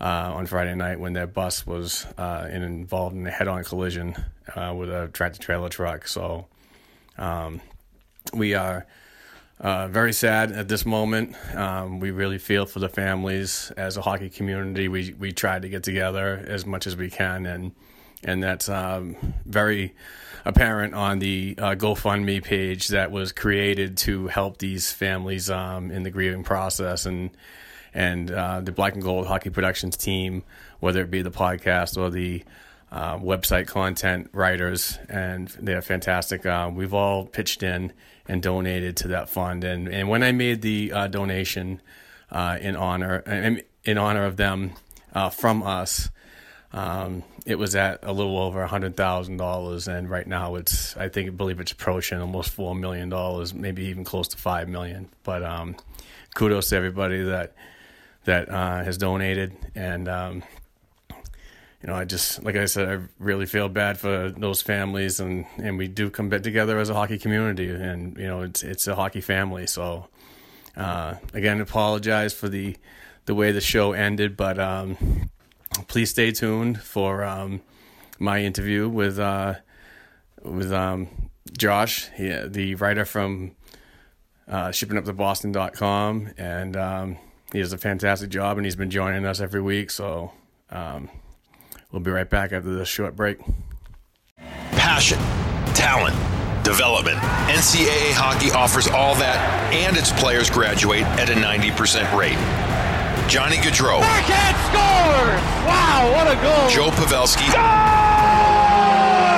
uh, on Friday night when their bus was uh, involved in a head-on collision uh, with a tractor trailer truck. So um, we are. Uh, very sad at this moment. Um, we really feel for the families as a hockey community. We we try to get together as much as we can, and and that's um, very apparent on the uh, GoFundMe page that was created to help these families um, in the grieving process and and uh, the Black and Gold Hockey Productions team, whether it be the podcast or the uh, website content writers, and they're fantastic. Uh, we've all pitched in and donated to that fund, and and when I made the uh, donation uh, in honor in honor of them uh, from us. Um, it was at a little over a hundred thousand dollars, and right now it's I think I believe it's approaching almost four million dollars, maybe even close to five million. But um, kudos to everybody that that uh, has donated, and um, you know I just like I said, I really feel bad for those families, and, and we do come back together as a hockey community, and you know it's it's a hockey family. So uh, again, apologize for the the way the show ended, but. Um, please stay tuned for um, my interview with uh, with um, Josh, he, the writer from uh, shippinguptoboston.com, and um, he does a fantastic job, and he's been joining us every week. So um, we'll be right back after this short break. Passion, talent, development. NCAA hockey offers all that, and its players graduate at a 90% rate. Johnny Gaudreau, Backhand scores! Wow, what a goal! Joe Pavelski,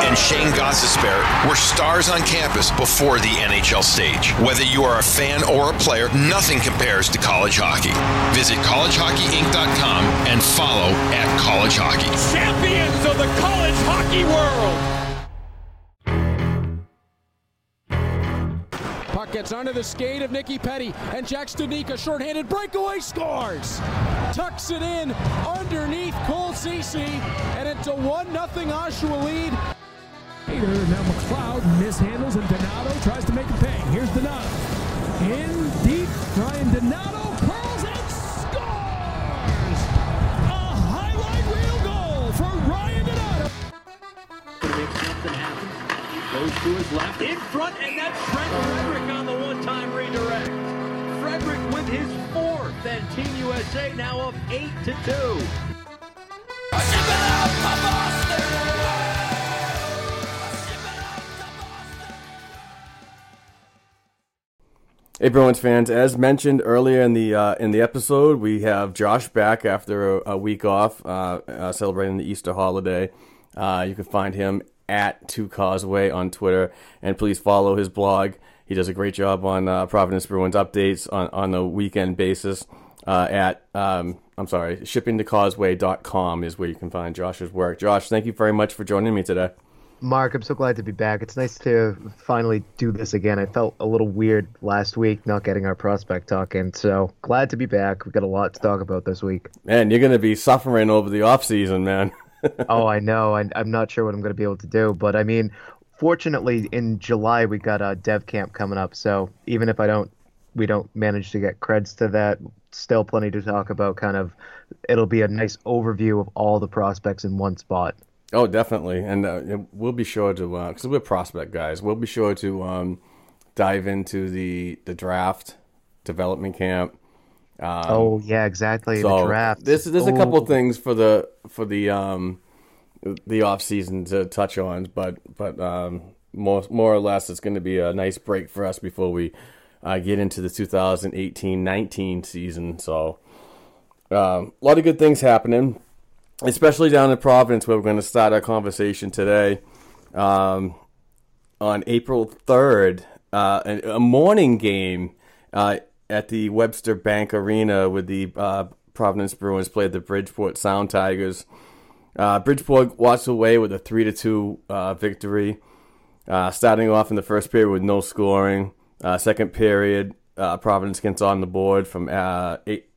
and Shayne Gostisbehere were stars on campus before the NHL stage. Whether you are a fan or a player, nothing compares to college hockey. Visit collegehockeyinc.com and follow at college hockey. Champions of the college hockey world! Puck gets under the skate of Nicky Petty, and Jack Studnicka, shorthanded breakaway, scores! Tucks it in underneath Cole Cece, and it's a 1 0 Oshawa lead. Peter, now McLeod mishandles, and Donato tries to make a pay. Here's Donato. In deep, Ryan Donato curls and scores! A highlight reel goal for Ryan Donato. to make something happen. Goes to his left, in front, and that's Trent Frederic on the one-time redirect. Frederic with his fourth, and Team USA now up eight to two. Hey Bruins fans, as mentioned earlier in the uh, in the episode, we have Josh back after a, a week off, uh, uh, celebrating the Easter holiday. Uh, you can find him at Two Causeway on Twitter, and please follow his blog. He does a great job on uh, Providence Bruins updates on on a weekend basis. Uh, at um, I'm sorry, shippingtocauseway.com is where you can find Josh's work. Josh, thank you very much for joining me today. Mark, I'm so glad to be back. It's nice to finally do this again. I felt a little weird last week not getting our prospect talking, so glad to be back. We've got a lot to talk about this week. Man, you're going to be suffering over the off season, man. oh, I know. I, I'm not sure what I'm going to be able to do, but I mean, fortunately, in July we got a dev camp coming up, so even if I don't, we don't manage to get creds to that, still plenty to talk about. Kind of, it'll be a nice overview of all the prospects in one spot. Oh, definitely, and uh, we'll be sure to because uh, we're prospect guys. We'll be sure to um, dive into the the draft development camp. Um, oh yeah, exactly. So the draft. This there's oh. a couple things for the for the um the off season to touch on, but but um more more or less it's going to be a nice break for us before we uh, get into the 2018-19 season. So um, a lot of good things happening especially down in Providence, where we're going to start our conversation today. Um, on April 3rd, uh, a, morning game uh, at the Webster Bank Arena with the uh, Providence Bruins played the Bridgeport Sound Tigers. Uh, Bridgeport walks away with a 3 to 2 uh, victory, uh, starting off in the first period with no scoring. second period, Providence gets on the board from eight,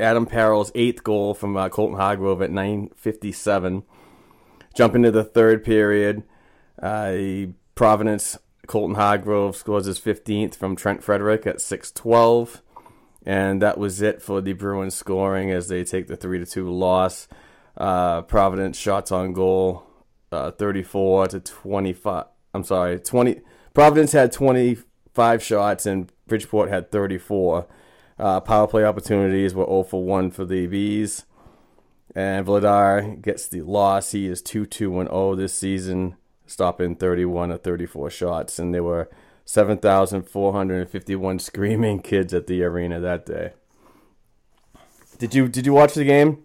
Adam Parrell's eighth goal from uh, Colton Hargrove at 9:57. Jump into the third period. Uh, Providence Colton Hargrove scores his 15th from Trent Frederic at 6:12, and that was it for the Bruins scoring as they take the three to two loss. Uh, Providence shots on goal, uh, 34 to 25. I'm sorry, 20. Providence had 25 shots and Bridgeport had 34. Uh, power play opportunities were 0 for 1 for the Bees. And Vladar gets the loss. He is 2 2 0 this season, stopping 31 of 34 shots. And there were 7,451 screaming kids at the arena that day. Did you did you watch the game?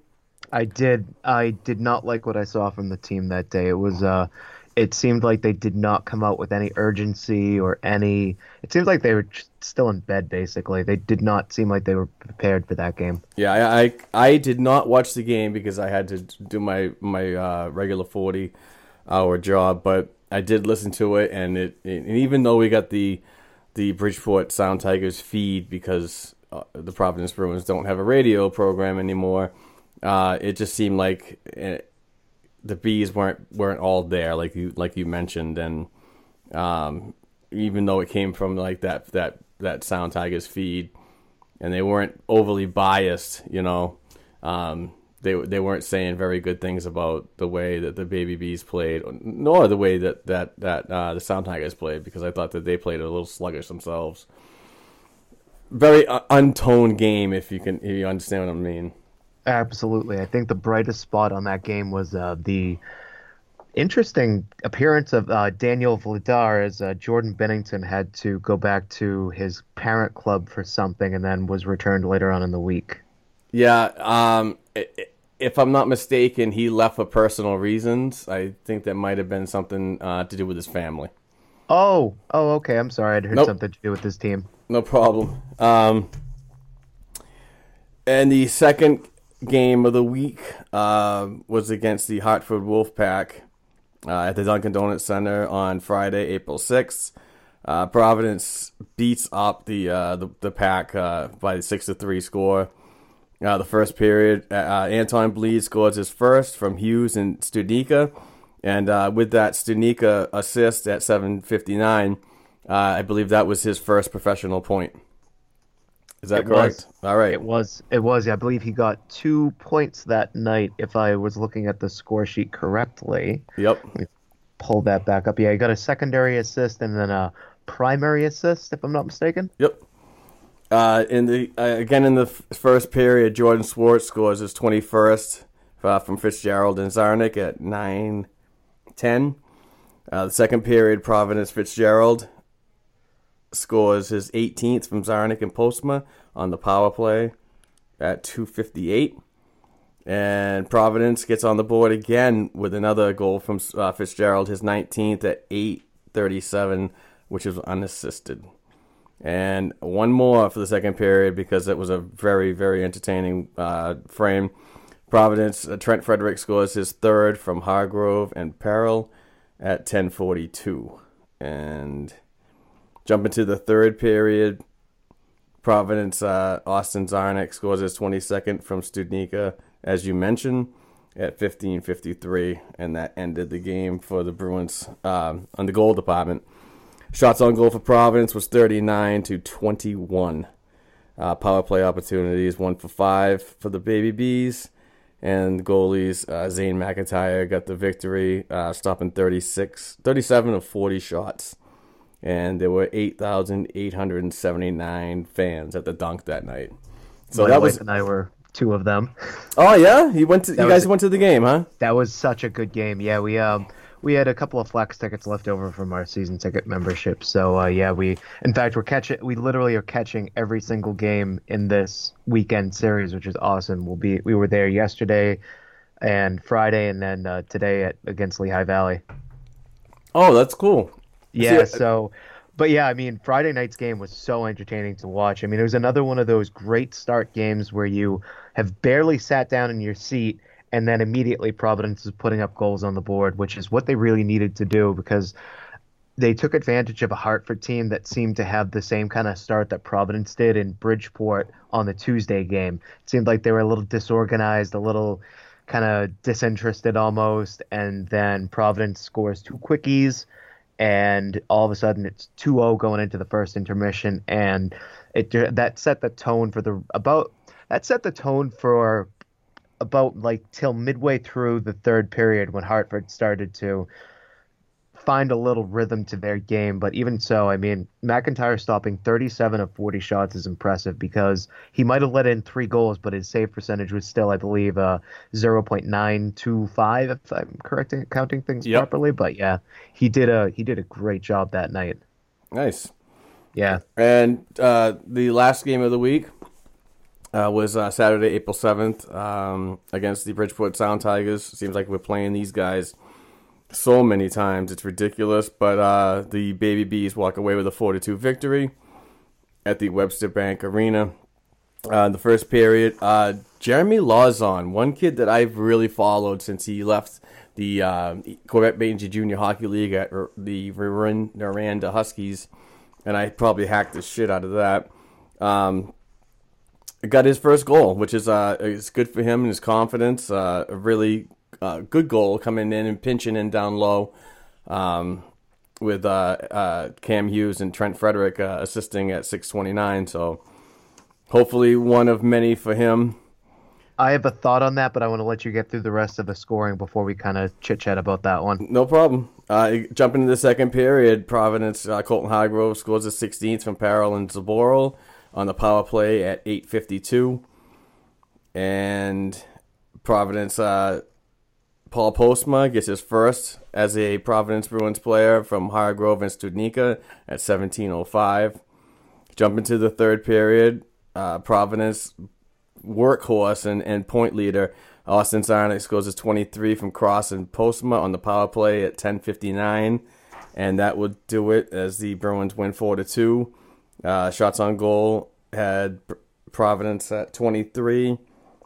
I did. I did not like what I saw from the team that day. It was uh it seemed like they did not come out with any urgency or any. It seems like they were still in bed. Basically, they did not seem like they were prepared for that game. Yeah, I I, I did not watch the game because I had to do my my uh, regular forty hour job, but I did listen to it, and it, and even though we got the the Bridgeport Sound Tigers feed because uh, the Providence Bruins don't have a radio program anymore, uh, it just seemed like. It, eh, the bees weren't weren't all there like you like you mentioned, and um, even though it came from like that that that Sound Tigers feed, and they weren't overly biased, you know. Um, they they weren't saying very good things about the way that the baby bees played, nor the way that that that uh, the Sound Tigers played, because I thought that they played a little sluggish themselves. Very uh, untoned game, if you can if you understand what I mean. Absolutely. I think the brightest spot on that game was uh, the interesting appearance of uh, Daniel Vladar as uh, Jordan Binnington had to go back to his parent club for something and then was returned later on in the week. Yeah. Um, if I'm not mistaken, he left for personal reasons. I think that might have been something uh, to do with his family. Oh, oh, okay. I'm sorry. I'd heard nope. something to do with his team. No problem. Um, and the second game of the week uh, was against the Hartford Wolfpack uh, at the Dunkin' Donuts Center on Friday, April 6th. Uh, Providence beats up the uh, the, the pack uh, by the six to three score. Uh, the first period, Anton Blidh scores his first from Hughes and Studnicka, and with that Studnicka assist at 7:59, I believe that was his first professional point. Is that it correct? Was. All right. It was. It was. I believe he got two points that night, if I was looking at the score sheet correctly. Yep. pull that back up. Yeah, he got a secondary assist and then a primary assist, if I'm not mistaken. Yep. Uh, in the uh, again in the f- first period, Jordan Szwarz scores his 21st uh, from Fitzgerald and Czarnik at 9-10. Uh, the second period, Providence Fitzgerald scores his 18th from Czarnik and Postma on the power play at 258. And Providence gets on the board again with another goal from uh, Fitzgerald, his 19th at 8:37, which is unassisted. And one more for the second period because it was a very, very entertaining uh, frame. Providence, uh, Trent Frederic scores his third from Hargrove and Peril at 10:42. And jump into the third period. Providence, uh, Austin Czarnik scores his 22nd from Studnicka, as you mentioned, at 15:53, and that ended the game for the Bruins um, on the goal department. Shots on goal for Providence was 39 to 21. Uh, power play opportunities, one for five for the Baby Bees. And goalies, uh, Zane McIntyre got the victory, uh, stopping 36, 37 of 40 shots. And there were 8,879 fans at the dunk that night. So My that was. and I were two of them. Oh, yeah? You, went to, you guys went to the game, huh? That was such a good game. Yeah, we. Um, we had a couple of flex tickets left over from our season ticket membership. So uh, yeah, we in fact we're catching we literally are catching every single game in this weekend series, which is awesome. We'll be we were there yesterday and Friday, and then uh, today at against Lehigh Valley. Oh, that's cool. Yeah. So. But yeah, I mean, Friday night's game was so entertaining to watch. I mean, it was another one of those great start games where you have barely sat down in your seat and then immediately Providence is putting up goals on the board, which is what they really needed to do because they took advantage of a Hartford team that seemed to have the same kind of start that Providence did in Bridgeport on the Tuesday game. It seemed like they were a little disorganized, a little kind of disinterested almost, and then Providence scores two quickies, and all of a sudden it's 2-0 going into the first intermission, and it that set the tone for the about that set the tone for about like till midway through the third period when Hartford started to find a little rhythm to their game. But even so, I mean, McIntyre stopping 37 of 40 shots is impressive because he might have let in three goals, but his save percentage was still, I believe, uh, 0.925 if I'm correct counting things yep. properly. But yeah, he did a he did a great job that night. Nice. Yeah. And uh, the last game of the week uh, was uh, Saturday, April 7th, um, against the Bridgeport Sound Tigers. Seems like we're playing these guys so many times. It's ridiculous. But uh, the Baby Bees walk away with a 4 2 victory at the Webster Bank Arena. Uh, the first period, uh, Jeremy Lauzon, one kid that I've really followed since he left the uh, Corvette Bainji Junior Hockey League at the Noranda Huskies, and I probably hacked the shit out of that. Um, got his first goal, which is uh, is good for him and his confidence. Uh, really uh, good goal coming in and pinching in down low, um, with uh, uh, Cam Hughes and Trent Frederic uh, assisting at 6:29. So hopefully one of many for him. I have a thought on that, but I want to let you get through the rest of the scoring before we kind of chit chat about that one. No problem. Uh, jump into the second period. Providence, uh, Colton Hargrove scores the 16th from Parallel and Zboril on the power play at 8:52, and Providence uh, Paul Postma gets his first as a Providence Bruins player from Hargrove and Studnicka at 17:05. Jump into the third period. Uh, Providence workhorse and, and point leader Austin Czarnik scores his 23 from Cross and Postma on the power play at 10:59, and that would do it as the Bruins win four to two. Uh, shots on goal had Providence at 23,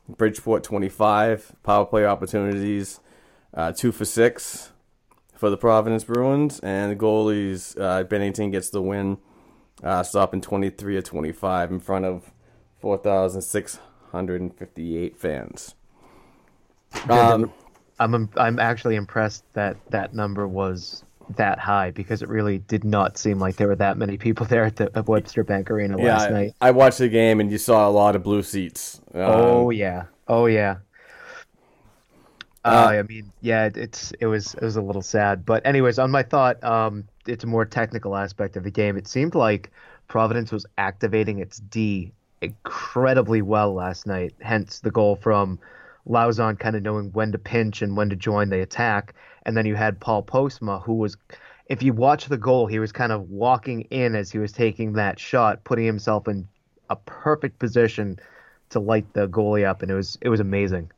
Bridgeport 25. Power play opportunities, uh, two for six for the Providence Bruins, and the goalies uh, Binnington gets the win, uh, stopping 23 of 25 in front of 4,658 fans. Um, I'm I'm actually impressed that that number was that high because it really did not seem like there were that many people there at the at Webster Bank Arena yeah, last night. I watched the game and you saw a lot of blue seats. Um, oh yeah, oh yeah. Uh, uh, I mean, yeah, it's it was it was a little sad, but anyways, on my thought, um, it's a more technical aspect of the game. It seemed like Providence was activating its D incredibly well last night. Hence the goal from Lauzon kind of knowing when to pinch and when to join the attack. And then you had Paul Postma, who was, if you watch the goal, he was kind of walking in as he was taking that shot, putting himself in a perfect position to light the goalie up, and it was it was amazing.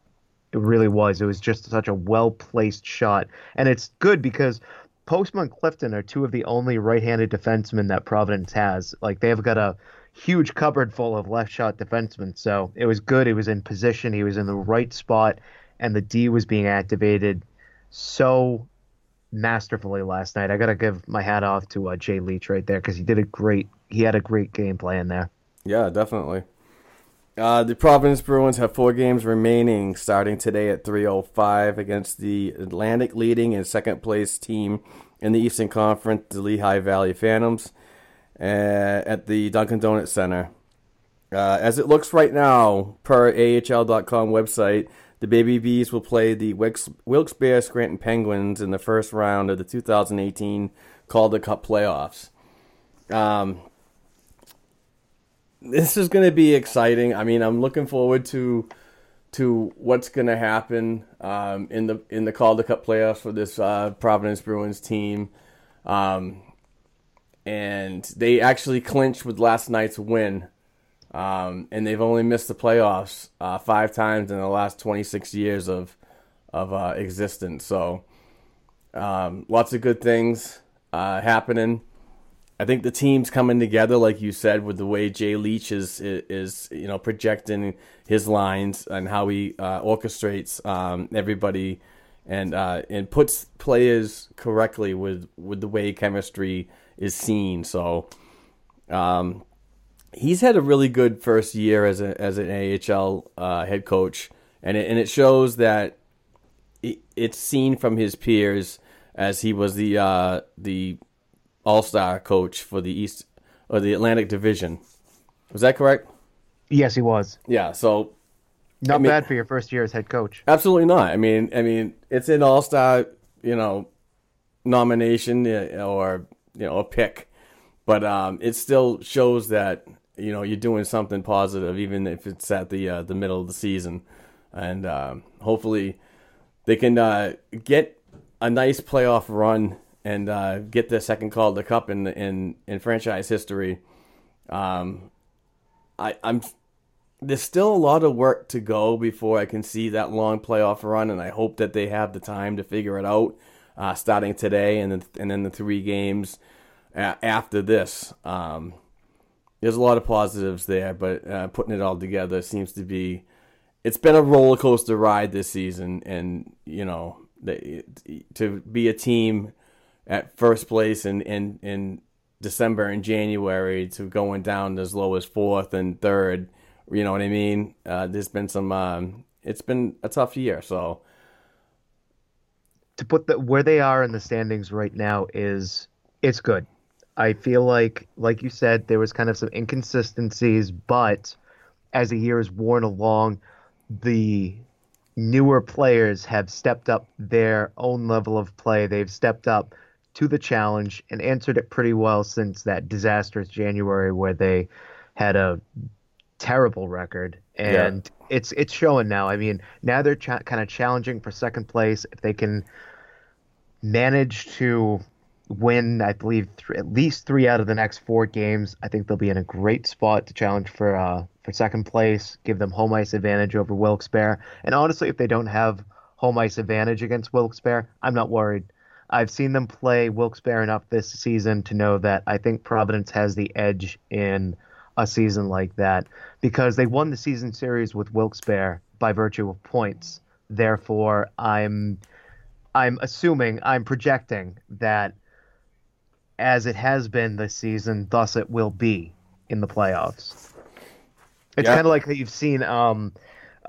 It really was. It was just such a well placed shot, and it's good because Postma and Clifton are two of the only right-handed defensemen that Providence has. Like they've got a huge cupboard full of left shot defensemen. So it was good. He was in position. He was in the right spot, and the D was being activated so masterfully last night. I got to give my hat off to uh, Jay Leach right there because he did a great. He had a great game plan there. Yeah, definitely. Uh, the Providence Bruins have four games remaining, starting today at 3:05 against the Atlantic leading and second place team in the Eastern Conference, the Lehigh Valley Phantoms, uh, at the Dunkin' Donuts Center. Uh, as it looks right now, per AHL.com website, the Baby Bees will play the Wilkes-Barre Scranton Penguins in the first round of the 2018 Calder Cup playoffs. Um, this is going to be exciting. I mean, I'm looking forward to to what's going to happen um, in the in the Calder Cup playoffs for this uh, Providence Bruins team. Um, and they actually clinched with last night's win. Um, and they've only missed the playoffs uh, five times in the last 26 years of of uh, existence. So, um, lots of good things uh, happening. I think the team's coming together, like you said, with the way Jay Leach is is, you know projecting his lines and how he uh, orchestrates um, everybody and uh, and puts players correctly with with the way chemistry is seen. So, um, he's had a really good first year as a as an AHL uh, head coach, and it, and it shows that it, it's seen from his peers as he was the uh, the all Star coach for the East or the Atlantic Division. Was that correct? Yes, he was. Yeah. So not I mean, bad for your first year as head coach. Absolutely not. I mean, I mean, it's an All Star, you know, nomination uh, or you know a pick, but um, it still shows that you know you're doing something positive, even if it's at the uh, the middle of the season, and um, hopefully they can uh, get a nice playoff run and uh, get the second Calder Cup in in in franchise history. Um, I, I'm there's still a lot of work to go before I can see that long playoff run, and I hope that they have the time to figure it out, uh, starting today and then and then the three games after this. Um, there's a lot of positives there, but uh, putting it all together seems to be. It's been a roller coaster ride this season, and you know, to be a team at first place in, in, in December and January to going down as low as fourth and third. You know what I mean? Uh, there's been some. Um, it's been a tough year. So to put the where they are in the standings right now is it's good. I feel like, like you said, there was kind of some inconsistencies, but as the year has worn along, the newer players have stepped up their own level of play. They've stepped up to the challenge and answered it pretty well since that disastrous January where they had a terrible record and yeah. it's it's showing now. I mean, now they're cha- kind of challenging for second place if they can manage to win, I believe th- at least 3 out of the next 4 games, I think they'll be in a great spot to challenge for uh for second place, give them home ice advantage over Wilkes-Barre. And honestly, if they don't have home ice advantage against Wilkes-Barre, I'm not worried I've seen them play Wilkes-Barre enough this season to know that I think Providence has the edge in a season like that because they won the season series with Wilkes-Barre by virtue of points. Therefore, I'm I'm assuming I'm projecting that as it has been this season, thus it will be in the playoffs. It's yeah. kind of like that you've seen um,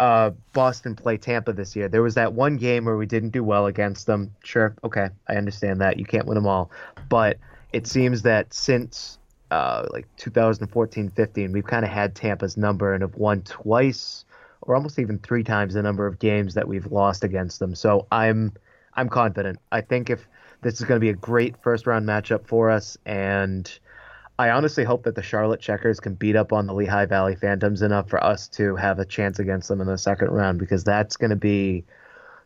uh, Boston play Tampa this year. There was that one game where we didn't do well against them. Sure, okay, I understand that. You can't win them all. But it seems that since uh, like 2014-15, we've kind of had Tampa's number and have won twice or almost even three times the number of games that we've lost against them. So I'm I'm confident. I think if this is going to be a great first round matchup for us and I honestly hope that the Charlotte Checkers can beat up on the Lehigh Valley Phantoms enough for us to have a chance against them in the second round because that's going to be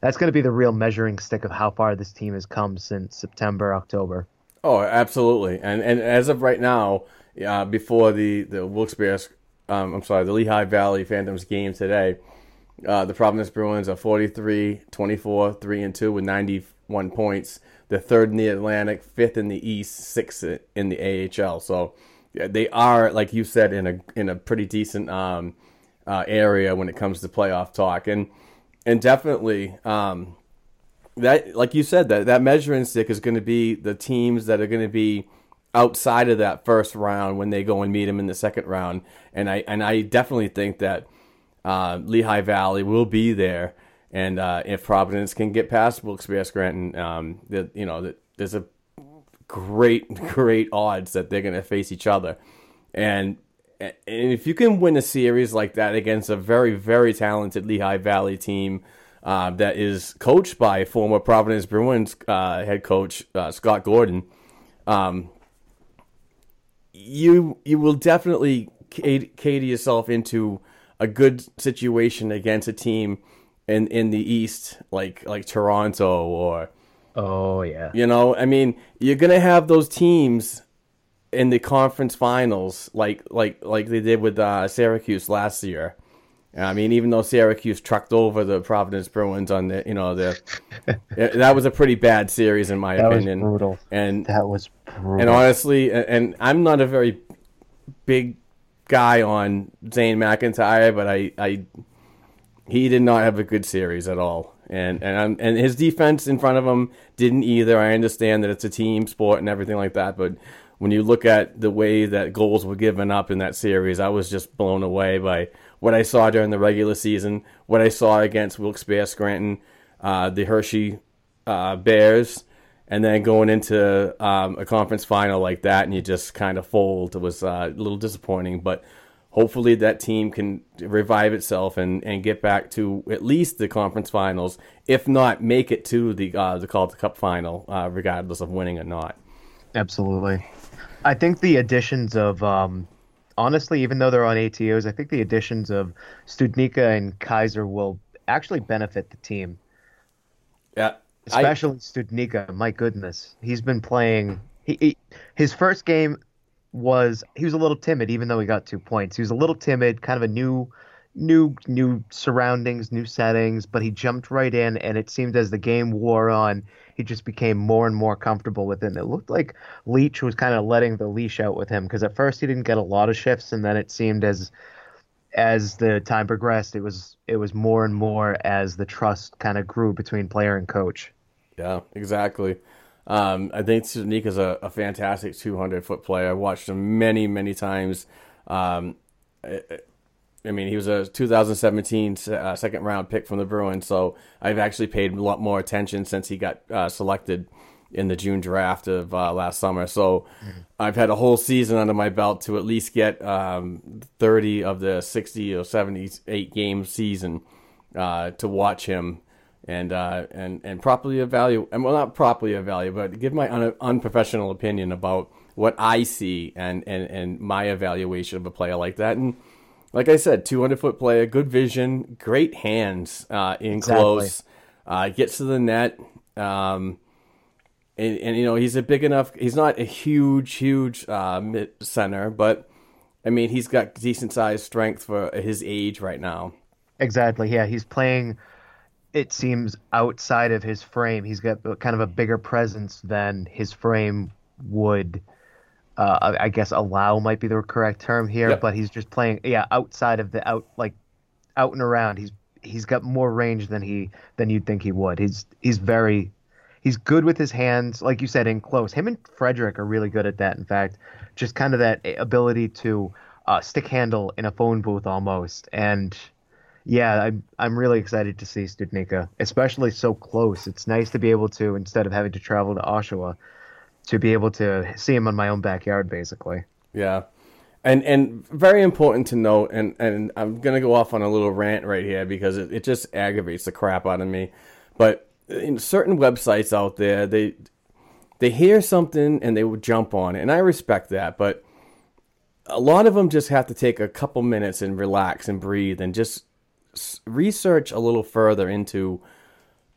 that's going to be the real measuring stick of how far this team has come since September, October. Oh, absolutely. And and as of right now, uh, before the the Wilkes-Barre, um, I'm sorry, the Lehigh Valley Phantoms game today, Uh, the Providence Bruins are 43, 24, 3 and 2 with 91 points. Third in the Atlantic, fifth in the East, sixth in the AHL. So they are, like you said, in a in a pretty decent um, uh, area when it comes to playoff talk, and and definitely um, that, like you said, that that measuring stick is going to be the teams that are going to be outside of that first round when they go and meet them in the second round, and I and I definitely think that uh, Lehigh Valley will be there. And uh, if Providence can get past Wilkes-Barre Scranton, um, that you know, there's a great, great odds that they're going to face each other. And and if you can win a series like that against a very, very talented Lehigh Valley team uh, that is coached by former Providence Bruins uh, head coach uh, Scott Gordon, um, you you will definitely cater yourself into a good situation against a team in in the East like like Toronto or oh yeah you know I mean you're gonna have those teams in the conference finals like like like they did with uh, Syracuse last year. I mean, even though Syracuse trucked over the Providence Bruins on the, you know, the that was a pretty bad series in my that opinion. Was brutal. And that was brutal. And honestly, and I'm not a very big guy on Zane McIntyre, but I, I he did not have a good series at all. And and I'm, and his defense in front of him didn't either. I understand that it's a team sport and everything like that, but when you look at the way that goals were given up in that series, I was just blown away by what I saw during the regular season, what I saw against Wilkes-Barre Scranton, uh, the Hershey uh, Bears, and then going into um, a conference final like that, and you just kind of fold. It was uh, a little disappointing, but hopefully that team can revive itself and, and get back to at least the conference finals, if not make it to the uh, the Calder Cup final, uh, regardless of winning or not. Absolutely. I think the additions of, um, honestly, even though they're on ATOs, I think the additions of Studnicka and Keyser will actually benefit the team. Yeah. Especially I... Studnicka. My goodness. He's been playing. He, he, his first game was he was a little timid, even though he got two points. He was a little timid, kind of a new new new surroundings, new settings, but he jumped right in and it seemed as the game wore on, he just became more and more comfortable with it. it looked like Leach was kind of letting the leash out with him because at first he didn't get a lot of shifts, and then it seemed as as the time progressed, it was it was more and more as the trust kind of grew between player and coach. Yeah, exactly. Um, I think Sneak is a, a fantastic 200 foot player. I watched him many, many times. Um, I mean, he was a 2017 uh, second round pick from the Bruins, so I've actually paid a lot more attention since he got uh, selected in the June draft of uh, last summer. So mm-hmm. I've had a whole season under my belt to at least get um, 30 of the 60 or 78 game season uh, to watch him and uh, and and properly evaluate. And well, not properly evaluate, but give my un- unprofessional opinion about what I see and, and and my evaluation of a player like that and like I said, 200 foot player, good vision, great hands uh, in exactly. close, uh, gets to the net. Um, and, and, you know, he's a big enough, he's not a huge, huge uh, mid center, but I mean, he's got decent sized strength for his age right now. Exactly. Yeah. He's playing, it seems, outside of his frame. He's got kind of a bigger presence than his frame would uh, I guess allow might be the correct term here, yep. but he's just playing yeah outside of the out like out and around. He's he's got more range than he than you'd think he would. He's he's very he's good with his hands, like you said, in close. Him and Frederic are really good at that. In fact, just kind of that ability to uh, stick handle in a phone booth almost. And yeah, I'm I'm really excited to see Studnicka, especially so close. It's nice to be able to instead of having to travel to Oshawa to be able to see him in my own backyard, basically. Yeah. And and very important to note, and, and I'm gonna go off on a little rant right here because it, it just aggravates the crap out of me. But in certain websites out there, they they hear something and they would jump on it, and I respect that. But a lot of them just have to take a couple minutes and relax and breathe and just research a little further into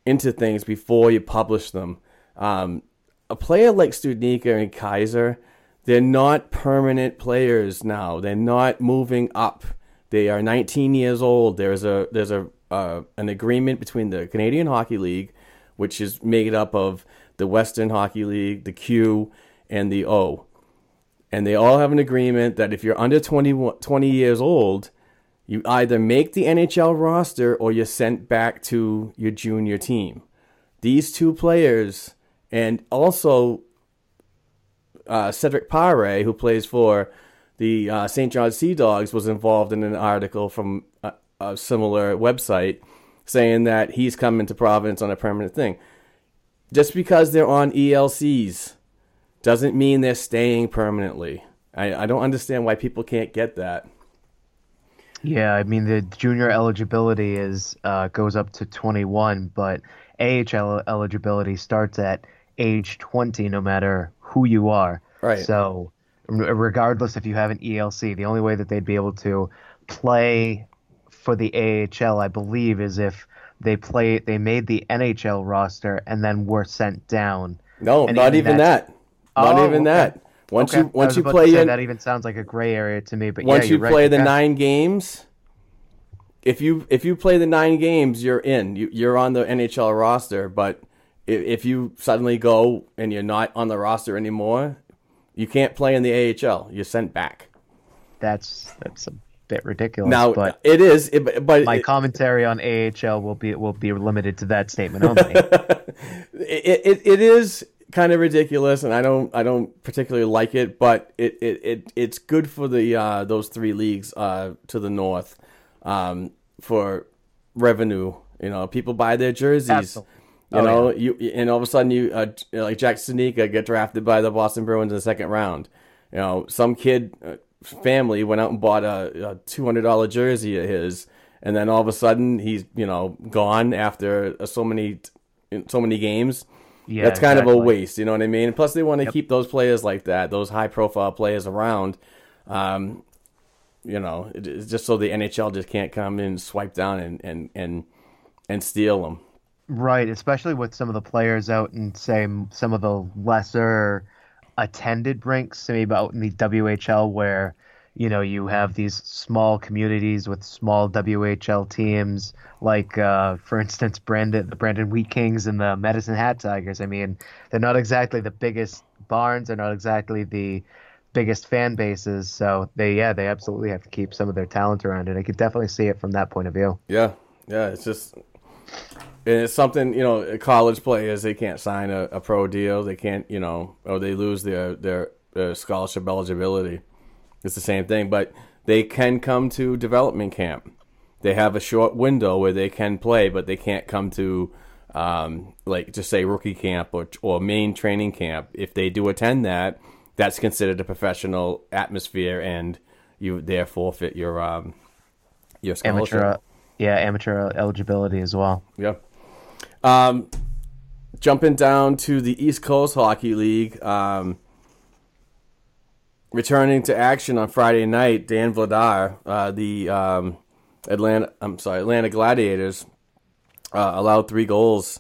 into things before you publish them. Um, a player like Studnicka and Keyser, they're not permanent players now. They're not moving up They are 19 years old. There's a there's a uh, an agreement between the Canadian Hockey League, which is made up of the Western Hockey League, the Q, and the O. And they all have an agreement that if you're under 20, 20 years old, you either make the NHL roster or you're sent back to your junior team. These two players, and also uh, Cedric Pare, who plays for the uh, St. John Sea Dogs, was involved in an article from a, a similar website saying that he's coming to Providence on a permanent thing. Just because they're on ELCs doesn't mean they're staying permanently. I, I don't understand why people can't get that. Yeah, I mean the junior eligibility is uh, goes up to 21, but AHL eligibility starts at age 20, no matter who you are. Right. So, regardless if you have an ELC, the only way that they'd be able to play for the AHL, I believe, is if they play they made the NHL roster and then were sent down. No, And not even that. Not Oh, even okay. that. Once Okay. you once you play say, in, that even sounds like a gray area to me. But once yeah, you you're right, play the nine games, if you if you play the nine games, you're in. You, you're on the NHL roster. But if, if you suddenly go and you're not on the roster anymore, you can't play in the AHL. You're sent back. that's that's a bit ridiculous. Now but it is, it, but- but my it- commentary on AHL will be will be limited to that statement only. it, it, it is kind of ridiculous, and I don't I don't particularly like it, but it, it, it it's good for the uh, those three leagues uh, to the north um, for revenue. You know, people buy their jerseys. Absolutely. You Oh, know, you and all of a sudden you uh, like Jack Studnicka get drafted by the Boston Bruins in the second round. You know, some kid uh, family went out and bought a, a two hundred dollar jersey of his, and then all of a sudden he's you know gone after so many so many games. Yeah, that's kind of a waste. You know what I mean? Plus, they want to keep those players like that, those high profile players around. Um, you know, it's just so the NHL just can't come in and swipe down and and and, and steal them. Right, especially with some of the players out in say some of the lesser attended rinks, maybe out in the WHL where you know you have these small communities with small WHL teams, like uh, for instance Brandon the Brandon Wheat Kings and the Medicine Hat Tigers. I mean, they're not exactly the biggest barns, they're not exactly the biggest fan bases, so they yeah they absolutely have to keep some of their talent around and I could definitely see it from that point of view. Yeah, yeah. It's just and it's something you know. College players they can't sign a, a pro deal. They can't you know, or they lose their their, their scholarship eligibility. It's the same thing, but they can come to development camp. They have a short window where they can play, but they can't come to um, like just say rookie camp or or main training camp. If they do attend that, that's considered a professional atmosphere, and you therefore forfeit your um, your scholarship. Amateur, uh, yeah, amateur eligibility as well. Yeah. Um, jumping down to the East Coast Hockey League, um, returning to action on Friday night, Dan Vladar, uh, the um, Atlanta, I'm sorry, Atlanta Gladiators, uh, allowed three goals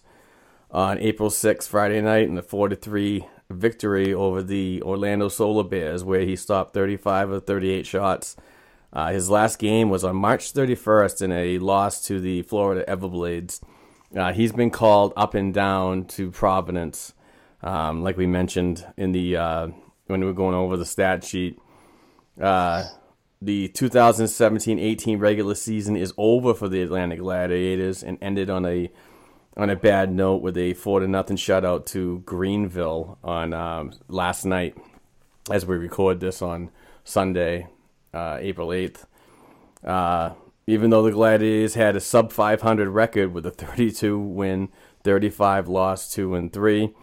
on April 6th, Friday night, in the four to three victory over the Orlando Solar Bears, where he stopped 35 of 38 shots. Uh, his last game was on March 31st in a loss to the Florida Everblades. Uh, he's been called up and down to Providence, um, like we mentioned in the uh, when we were going over the stat sheet. Uh, the 2017-18 regular season is over for the Atlanta Gladiators and ended on a on a bad note with a four to nothing shutout to Greenville on um, last night, as we record this on Sunday, uh, April 8th. Uh, even though the Gladiators had a sub 500 record with a 32 win, 35 loss, 2 and 3,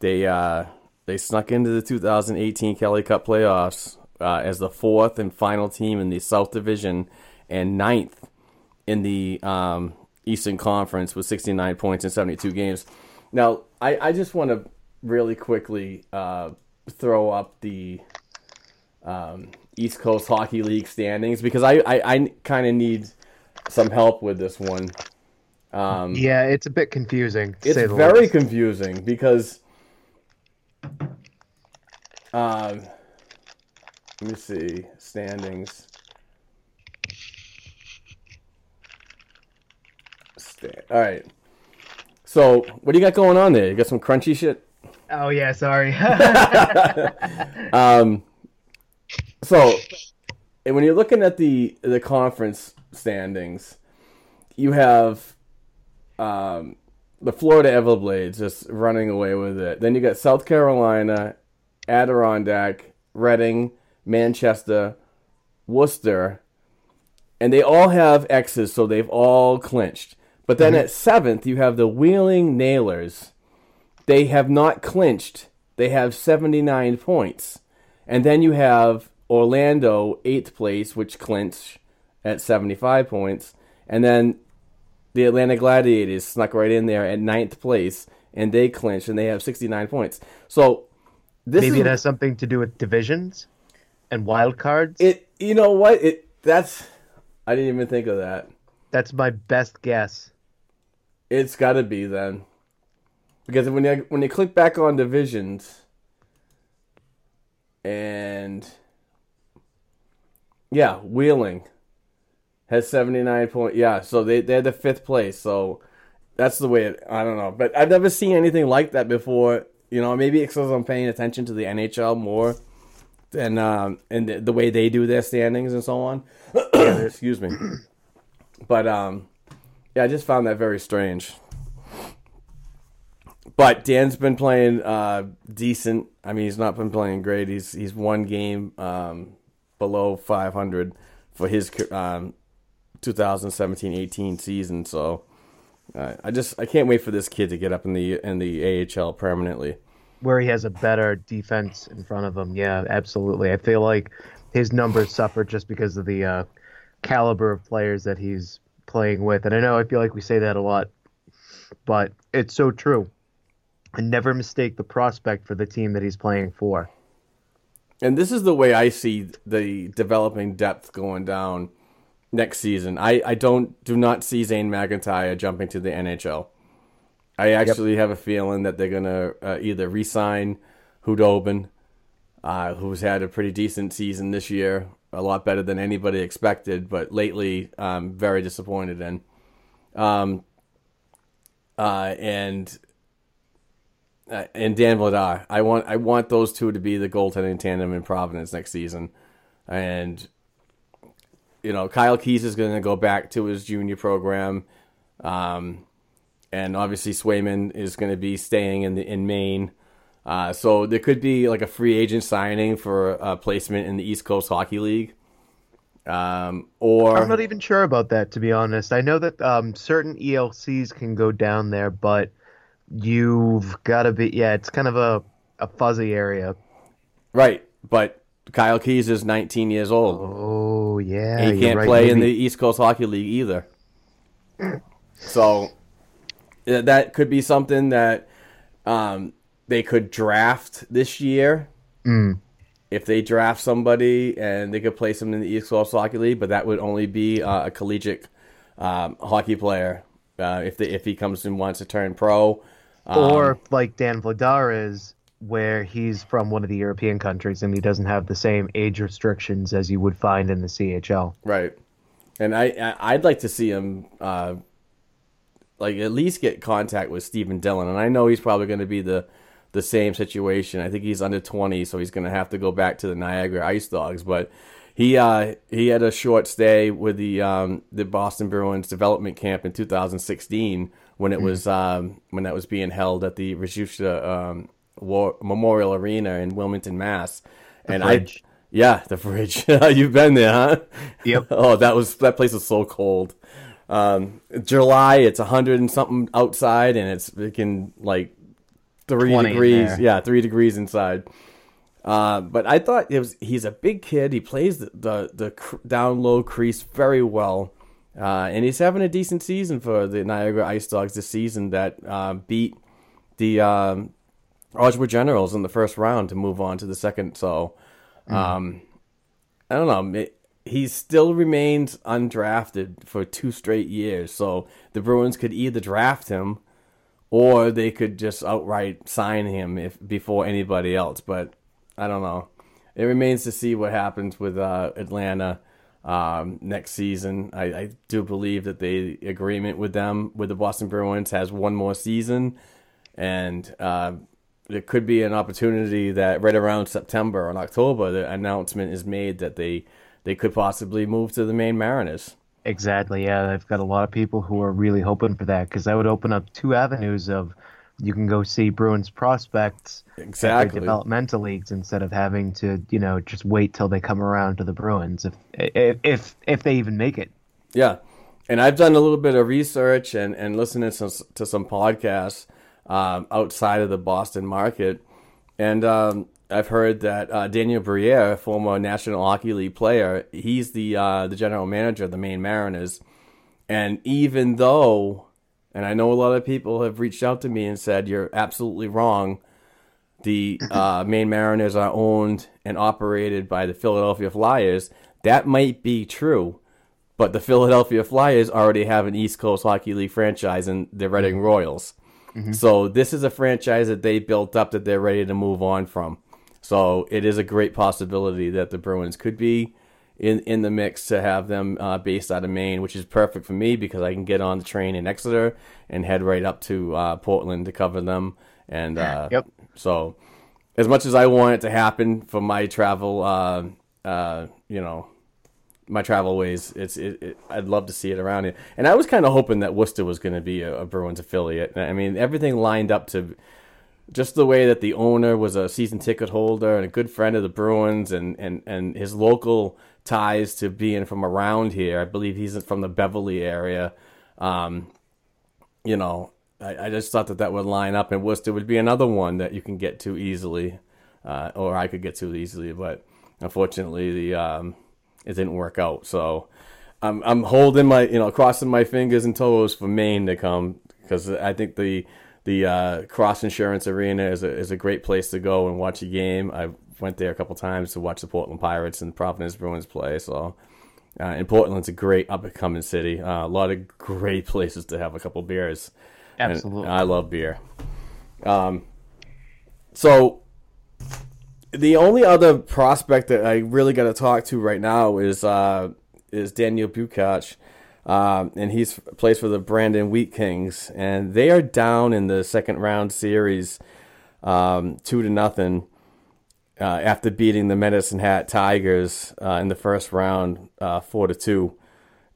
they uh, they snuck into the 2018 Kelly Cup playoffs uh, as the fourth and final team in the South Division and ninth in the um, Eastern Conference with 69 points in 72 games. Now, I, I just want to really quickly uh, throw up the um, East Coast Hockey League standings because I, I, I kind of need some help with this one. Um, Yeah, it's a bit confusing. It's very least. confusing because um, let me see standings. Stand. All right. So, what do you got going on there? You got some crunchy shit? Oh yeah, sorry. um, so, when you're looking at the the conference standings, you have um, the Florida Everblades just running away with it. Then you got South Carolina, Adirondack, Reading, Manchester, Worcester, and they all have X's, so they've all clinched. But then Mhm. at seventh, you have the Wheeling Nailers. They have not clinched. They have 79 points. And then you have Orlando, eighth place, which clinch at 75 points. And then the Atlanta Gladiators snuck right in there at ninth place, and they clinched, and they have 69 points. So this Maybe is, it has something to do with divisions and wild cards. It you know what it that's I didn't even think of that. That's my best guess. It's got to be then, because when you when you click back on divisions, and yeah, Wheeling has seventy nine point. Yeah, so they they're the fifth place. So that's the way. It, I don't know, but I've never seen anything like that before. You know, maybe it's because I'm paying attention to the NHL more than um and the, the way they do their standings and so on. Excuse me. But um, yeah, I just found that very strange. But Dan's been playing uh, decent. I mean, he's not been playing great. He's he's one game um, below 500 for his um, 2017-18 season. So uh, I just I can't wait for this kid to get up in the in the AHL permanently. where he has a better defense in front of him. Yeah, absolutely. I feel like his numbers suffer just because of the uh, caliber of players that he's playing with. And I know I feel like we say that a lot, but it's so true. And never mistake the prospect for the team that he's playing for. And this is the way I see the developing depth going down next season. I, I don't do not see Zane McIntyre jumping to the NHL. I actually have a feeling that they're gonna uh, either re-sign Khudobin, uh, who's had a pretty decent season this year, a lot better than anybody expected, but lately um, very disappointed in. Um, uh, and uh, and Dan Vladar. I want I want those two to be the goaltending tandem in Providence next season, and you know Kyle Keys is going to go back to his junior program, um, and obviously Swayman is going to be staying in the in Maine. Uh, so there could be like a free agent signing for a placement in the East Coast Hockey League, um, or I'm not even sure about that, to be honest. I know that um, certain ELCs can go down there, but you've got to be, yeah, it's kind of a, a fuzzy area. right. But Kyle Keys is 19 years old. Oh yeah, he can't right, play in the East Coast Hockey League either. So that could be something that um, they could draft this year. Mm. If they draft somebody and they could place them in the East Coast Hockey League, but that would only be uh, a collegiate um, hockey player uh, if they, if he comes and wants to turn pro. Um, or like Dan Vladar is, where he's from one of the European countries and he doesn't have the same age restrictions as you would find in the CHL. Right. And I, I I'd like to see him uh, like at least get contact with Stephen Dhillon. And I know he's probably going to be the the same situation. I think he's under 20, so he's going to have to go back to the Niagara Ice Dogs, but he uh, he had a short stay with the um, the Boston Bruins development camp in 2016 when it Mhm. was um, when that was being held at the Ristuccia um, War- Memorial Arena in Wilmington, Mass. The and fridge. I yeah, the fridge. You've been there, huh? Yep. oh, that was that place was so cold. Um, July, it's a hundred and something outside, and it's freaking like three degrees. Yeah, three degrees inside. Uh, but I thought it was he's a big kid. He plays the the, the cr- down low crease very well, uh, and he's having a decent season for the Niagara Ice Dogs this season. That uh, beat the um, Oshawa Generals in the first round to move on to the second. So, Mm. um, I don't know. It, he still remains undrafted for two straight years. So the Bruins could either draft him, or they could just outright sign him if before anybody else. But I don't know. It remains to see what happens with uh, Atlanta. um, next season. I, I do believe that the agreement with them with the Boston Bruins has one more season, and uh, there could be an opportunity that right around September or October, the announcement is made that they they could possibly move to the Maine Mariners. Exactly. Yeah, I've got a lot of people who are really hoping for that because that would open up two avenues of you can go see Bruins prospects exactly developmental leagues instead of having to you know just wait till they come around to the Bruins if if if, if they even make it. Yeah, and I've done a little bit of research and and listening to, to some podcasts um, outside of the Boston market, and um, I've heard that uh, Daniel Briere, former National Hockey League player, he's the uh, the general manager of the Maine Mariners, and even though, and I know a lot of people have reached out to me and said you're absolutely wrong, the uh, Maine Mariners are owned and operated by the Philadelphia Flyers. That might be true, but the Philadelphia Flyers already have an East Coast Hockey League franchise and the Reading Royals. Mm-hmm. So this is a franchise that they built up that they're ready to move on from. So it is a great possibility that the Bruins could be in in the mix to have them uh, based out of Maine, which is perfect for me because I can get on the train in Exeter and head right up to uh, Portland to cover them. And uh, yep. so, as much as I want it to happen for my travel, uh, uh, you know, my travel ways, it's it, it, I'd love to see it around here. And I was kind of hoping that Worcester was going to be a, a Bruins affiliate. I mean, everything lined up to just the way that the owner was a season ticket holder and a good friend of the Bruins and, and, and his local ties to being from around here. I believe he's from the Beverly area. Um, you know, I, I, just thought that that would line up and Worcester would be another one that you can get to easily, uh, or I could get to easily. But unfortunately, the um, it didn't work out. So I'm I'm holding my you know crossing my fingers and toes for Maine to come because I think the the uh, Cross Insurance Arena is a, is a great place to go and watch a game. I went there a couple times to watch the Portland Pirates and Providence Bruins play. So, uh, and Portland's a great up and coming city. Uh, a lot of great places to have a couple beers. Absolutely, and I love beer. Um, so the only other prospect that I really got to talk to right now is uh, is Daniel Bukac. Um, and he's plays for the Brandon Wheat Kings, and they are down in the second round series, um, two to nothing, uh, after beating the Medicine Hat Tigers uh, in the first round, uh, four to two,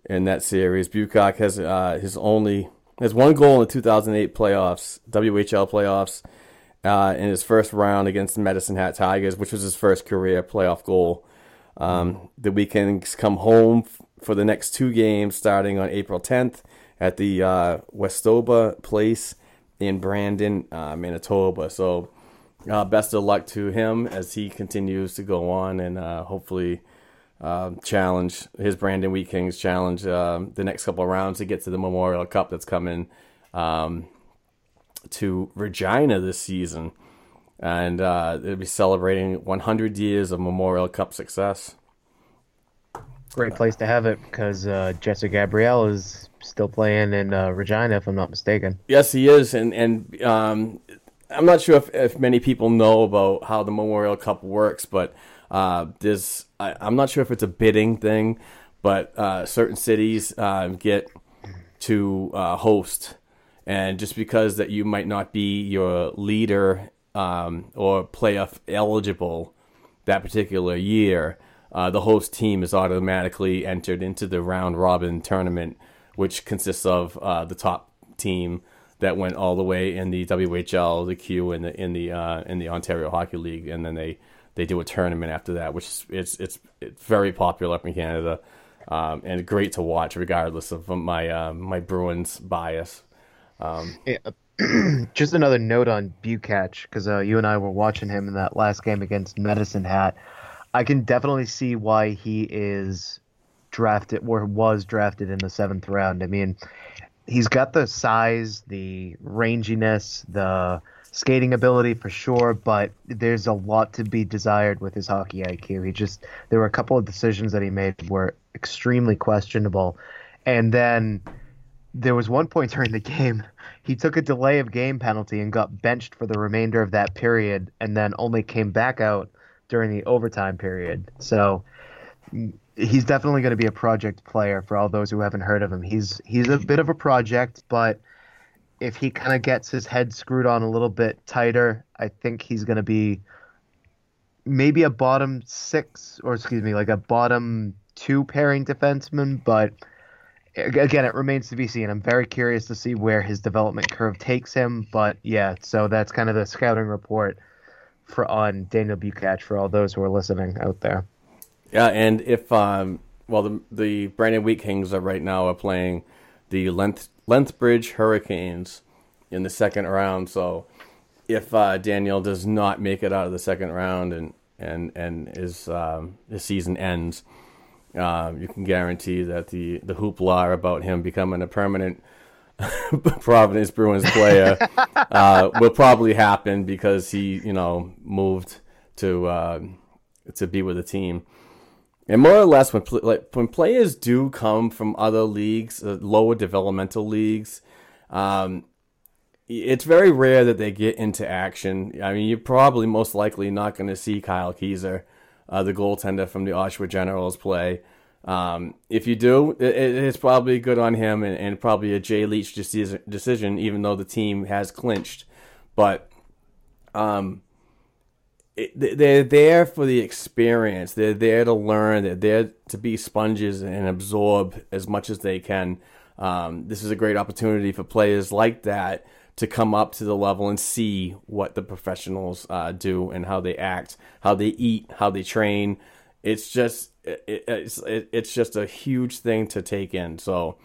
in that series. Bukac has uh, his only has one goal in the 2008 playoffs, WHL playoffs, uh, in his first round against the Medicine Hat Tigers, which was his first career playoff goal. Um, the Wheat Kings come home for the next two games starting on April 10th at the uh, Westoba Place in Brandon, uh, Manitoba. So, uh, best of luck to him as he continues to go on and uh, hopefully um, challenge his Brandon Wheat Kings challenge um, the next couple of rounds to get to the Memorial Cup that's coming um, to Regina this season. And uh, they'll be celebrating 100 years of Memorial Cup success. Great place to have it because uh, Jesse Gabrielle is still playing in uh, Regina, if I'm not mistaken. Yes, he is, and and um, I'm not sure if, if many people know about how the Memorial Cup works, but uh, there's I, am not sure if it's a bidding thing, but uh, certain cities uh, get to uh, host, and just because that you might not be your leader um, or playoff eligible that particular year uh, the host team is automatically entered into the round robin tournament, which consists of uh, the top team that went all the way in the WHL, the Q, and the in the uh, in the Ontario Hockey League, and then they, they do a tournament after that, which is it's it's, it's very popular up in Canada, um, and great to watch regardless of my uh, my Bruins bias. Um, yeah. Just another note on Bukac because uh, you and I were watching him in that last game against Medicine Hat. I can definitely see why he is drafted or was drafted in the seventh round. I mean, he's got the size, the ranginess, the skating ability for sure, but there's a lot to be desired with his hockey IQ. He just there were a couple of decisions that he made were extremely questionable. And then there was one point during the game he took a delay of game penalty and got benched for the remainder of that period and then only came back out during the overtime period. So he's definitely going to be a project player for all those who haven't heard of him. He's he's a bit of a project, but if he kind of gets his head screwed on a little bit tighter, I think he's going to be maybe a bottom six or excuse me, like a bottom two pairing defenseman. But again, it remains to be seen. I'm very curious to see where his development curve takes him. But yeah, so that's kind of the scouting report for on Daniel Bukac for all those who are listening out there. Yeah, and if um, well, the the Brandon Wheat Kings are right now are playing the Length Lethbridge Hurricanes in the second round. So if uh, Daniel does not make it out of the second round and and and his um, his season ends, uh, you can guarantee that the the hoopla about him becoming a permanent Providence Bruins player uh, will probably happen because he you know moved to uh, to be with the team. And more or less, when like when players do come from other leagues, uh, lower developmental leagues, um, it's very rare that they get into action. I mean, you're probably most likely not going to see Kyle Keyser, uh, the goaltender from the Oshawa Generals, play. Um, if you do, it, it's probably good on him and, and probably a Jay Leach decision, even though the team has clinched. But um, it, they're there for the experience. They're there to learn. They're there to be sponges and absorb as much as they can. Um, this is a great opportunity for players like that to come up to the level and see what the professionals uh, do and how they act, how they eat, how they train. It's just it, it's it, it's just a huge thing to take in. So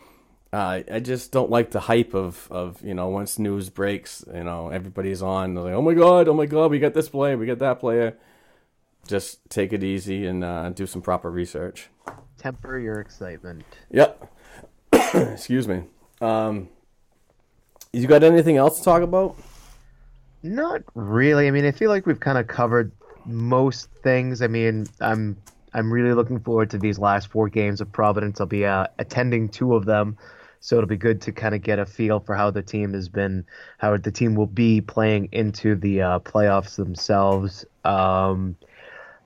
uh, I just don't like the hype of of you know once news breaks, you know everybody's on. They're like, oh my god, oh my god, we got this player, we got that player. Just take it easy and uh, do some proper research. Temper your excitement. Yep. Excuse me. Um, you got anything else to talk about? Not really. I mean, I feel like we've kind of covered most things. I mean, I'm I'm really looking forward to these last four games of Providence. I'll be uh, attending two of them, so it'll be good to kind of get a feel for how the team has been, how the team will be playing into the uh, playoffs themselves. Um,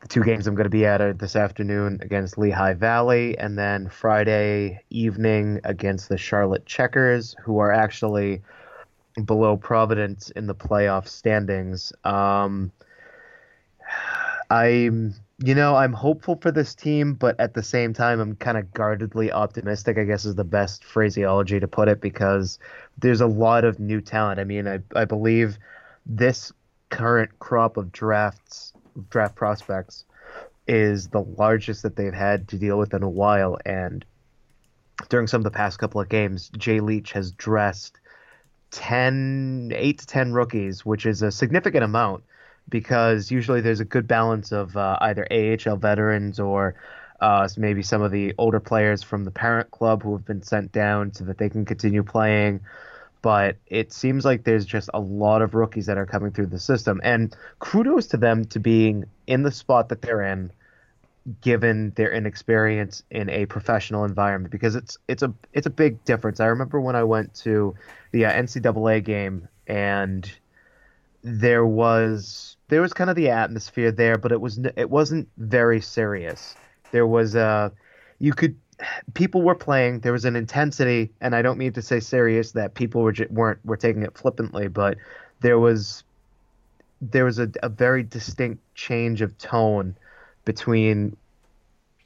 two games I'm going to be at this afternoon against Lehigh Valley, and then Friday evening against the Charlotte Checkers, who are actually below Providence in the playoff standings. Um, I'm, you know, I'm hopeful for this team, but at the same time, I'm kind of guardedly optimistic. I guess is the best phraseology to put it because there's a lot of new talent. I mean, I I believe this current crop of drafts draft prospects is the largest that they've had to deal with in a while, and during some of the past couple of games, Jay Leach has dressed 10, 8 to 10 rookies, which is a significant amount because usually there's a good balance of uh, either AHL veterans or uh, maybe some of the older players from the parent club who have been sent down so that they can continue playing. But it seems like there's just a lot of rookies that are coming through the system. And kudos to them to being in the spot that they're in given their inexperience in a professional environment because it's it's a it's a big difference. I remember when I went to the uh, NCAA game and there was there was kind of the atmosphere there, but it was it wasn't very serious. There was a uh, you could people were playing. There was an intensity, and I don't mean to say serious that people were weren't were taking it flippantly, but there was there was a, a very distinct change of tone between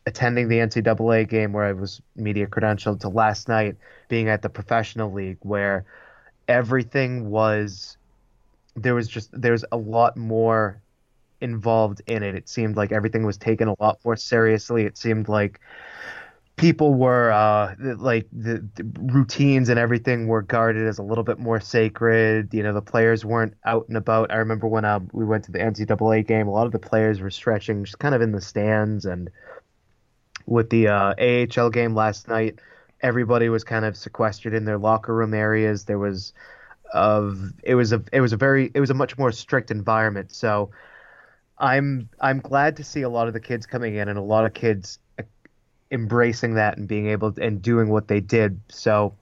attending the NCAA game where I was media credentialed to last night being at the professional league where everything was there was just there's a lot more involved in it. It seemed like everything was taken a lot more seriously. It seemed like people were uh, like the, the, routines and everything were guarded as a little bit more sacred. You know, the players weren't out and about. I remember when uh, we went to the NCAA game, a lot of the players were stretching just kind of in the stands. And with the uh, AHL game last night, everybody was kind of sequestered in their locker room areas. There was of it was a it was a very it was a much more strict environment. So I'm I'm glad to see a lot of the kids coming in and a lot of kids embracing that and being able to, and doing what they did. So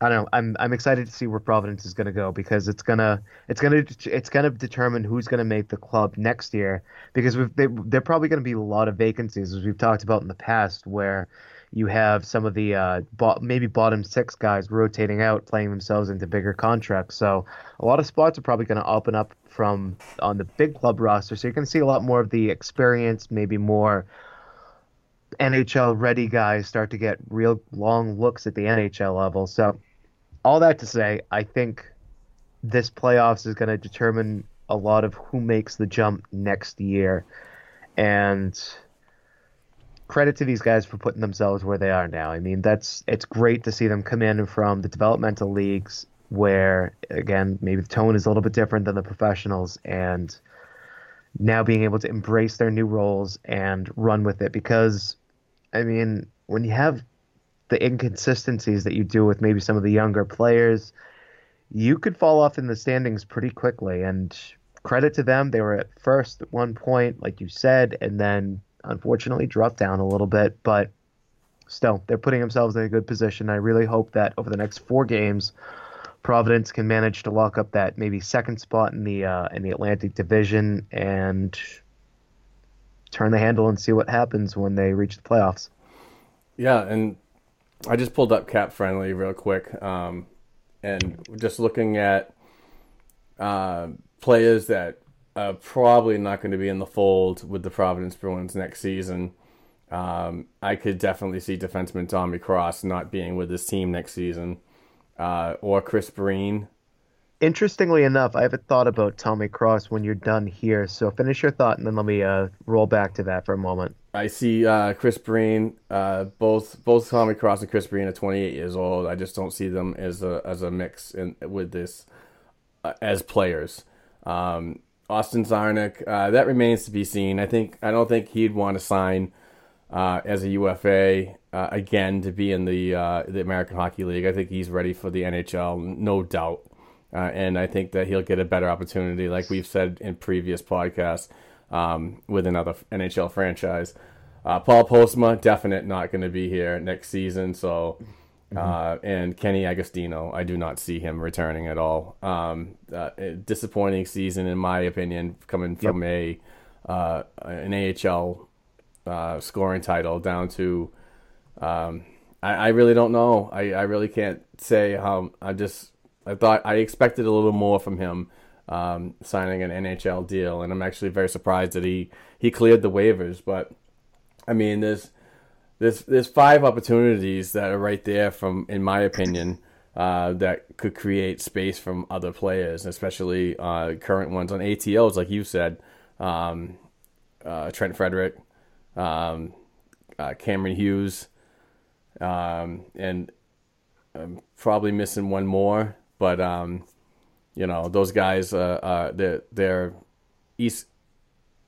I don't know. I'm I'm excited to see where Providence is going to go because it's gonna it's gonna it's gonna determine who's going to make the club next year because we've, they, they're probably going to be a lot of vacancies as we've talked about in the past where you have some of the uh, bo- maybe bottom six guys rotating out, playing themselves into bigger contracts. So a lot of spots are probably going to open up from on the big club roster. So you're going to see a lot more of the experience, maybe more NHL ready guys start to get real long looks at the NHL level. So all that to say, I think this playoffs is going to determine a lot of who makes the jump next year. And credit to these guys for putting themselves where they are now. I mean, that's it's great to see them come in from the developmental leagues where again, maybe the tone is a little bit different than the professionals and now being able to embrace their new roles and run with it because I mean, when you have the inconsistencies that you do with maybe some of the younger players, you could fall off in the standings pretty quickly. And credit to them, they were at first at one point, like you said, and then unfortunately dropped down a little bit. But still, they're putting themselves in a good position. I really hope that over the next four games, Providence can manage to lock up that maybe second spot in the uh, in the Atlantic Division and turn the handle and see what happens when they reach the playoffs. Yeah, and I just pulled up Cap Friendly real quick, um, and just looking at uh, players that are probably not going to be in the fold with the Providence Bruins next season. Um, I could definitely see defenseman Tommy Cross not being with his team next season, uh, or Chris Breen. Interestingly enough, I haven't thought about Tommy Cross when you're done here. So finish your thought, and then let me uh, roll back to that for a moment. I see uh, Chris Breen, uh, both both Tommy Cross and Chris Breen are 28 years old. I just don't see them as a as a mix in, with this uh, as players. Um, Austin Czarnik, uh, that remains to be seen. I think I don't think he'd want to sign uh, as a UFA uh, again to be in the the American Hockey League. I think he's ready for the NHL, no doubt. and I think that he'll get a better opportunity, like we've said in previous podcasts um, with another NHL franchise. Uh, Paul Postma, definite not going to be here next season. So, uh, mm-hmm. and Kenny Agostino, I do not see him returning at all. Um, uh, disappointing season, in my opinion, coming from yep. a uh, an AHL uh, scoring title down to. Um, I, I, really don't know. I, I really can't say how. I just I thought I expected a little more from him um, signing an NHL deal, and I'm actually very surprised that he he cleared the waivers. But I mean, there's there's there's five opportunities that are right there from, in my opinion, uh, that could create space from other players, especially uh, current ones on ATLs, like you said, um, uh, Trent Frederic, um, uh, Cameron Hughes, um, and I'm probably missing one more, but um, you know, those guys, uh, uh, they're East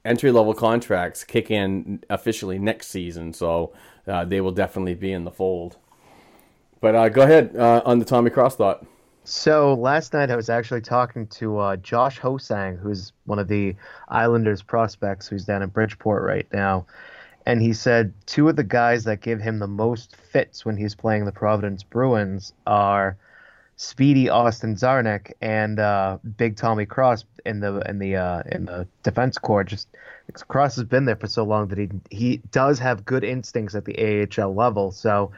entry level contracts kick in officially next season, so uh, they will definitely be in the fold. But uh, go ahead uh, on the Tommy Cross thought. So last night I was actually talking to Josh Ho-Sang, who's one of the Islanders prospects who's down in Bridgeport right now. And he said two of the guys that give him the most fits when he's playing the Providence Bruins are speedy Austin Czarnik and uh, big Tommy Cross in the in the uh, in the defense corps. Just Cross has been there for so long that he he does have good instincts at the AHL level. So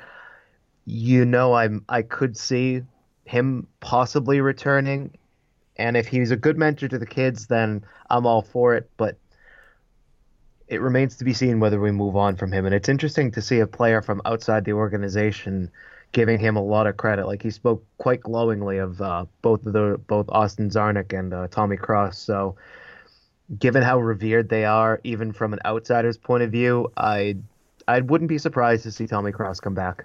you know, I'm I could see him possibly returning, and if he's a good mentor to the kids, then I'm all for it. But it remains to be seen whether we move on from him. And it's interesting to see a player from outside the organization giving him a lot of credit. Like he spoke quite glowingly of uh, both of the both Austin Czarnik and uh, Tommy Cross. So, given how revered they are, even from an outsider's point of view, I I wouldn't be surprised to see Tommy Cross come back.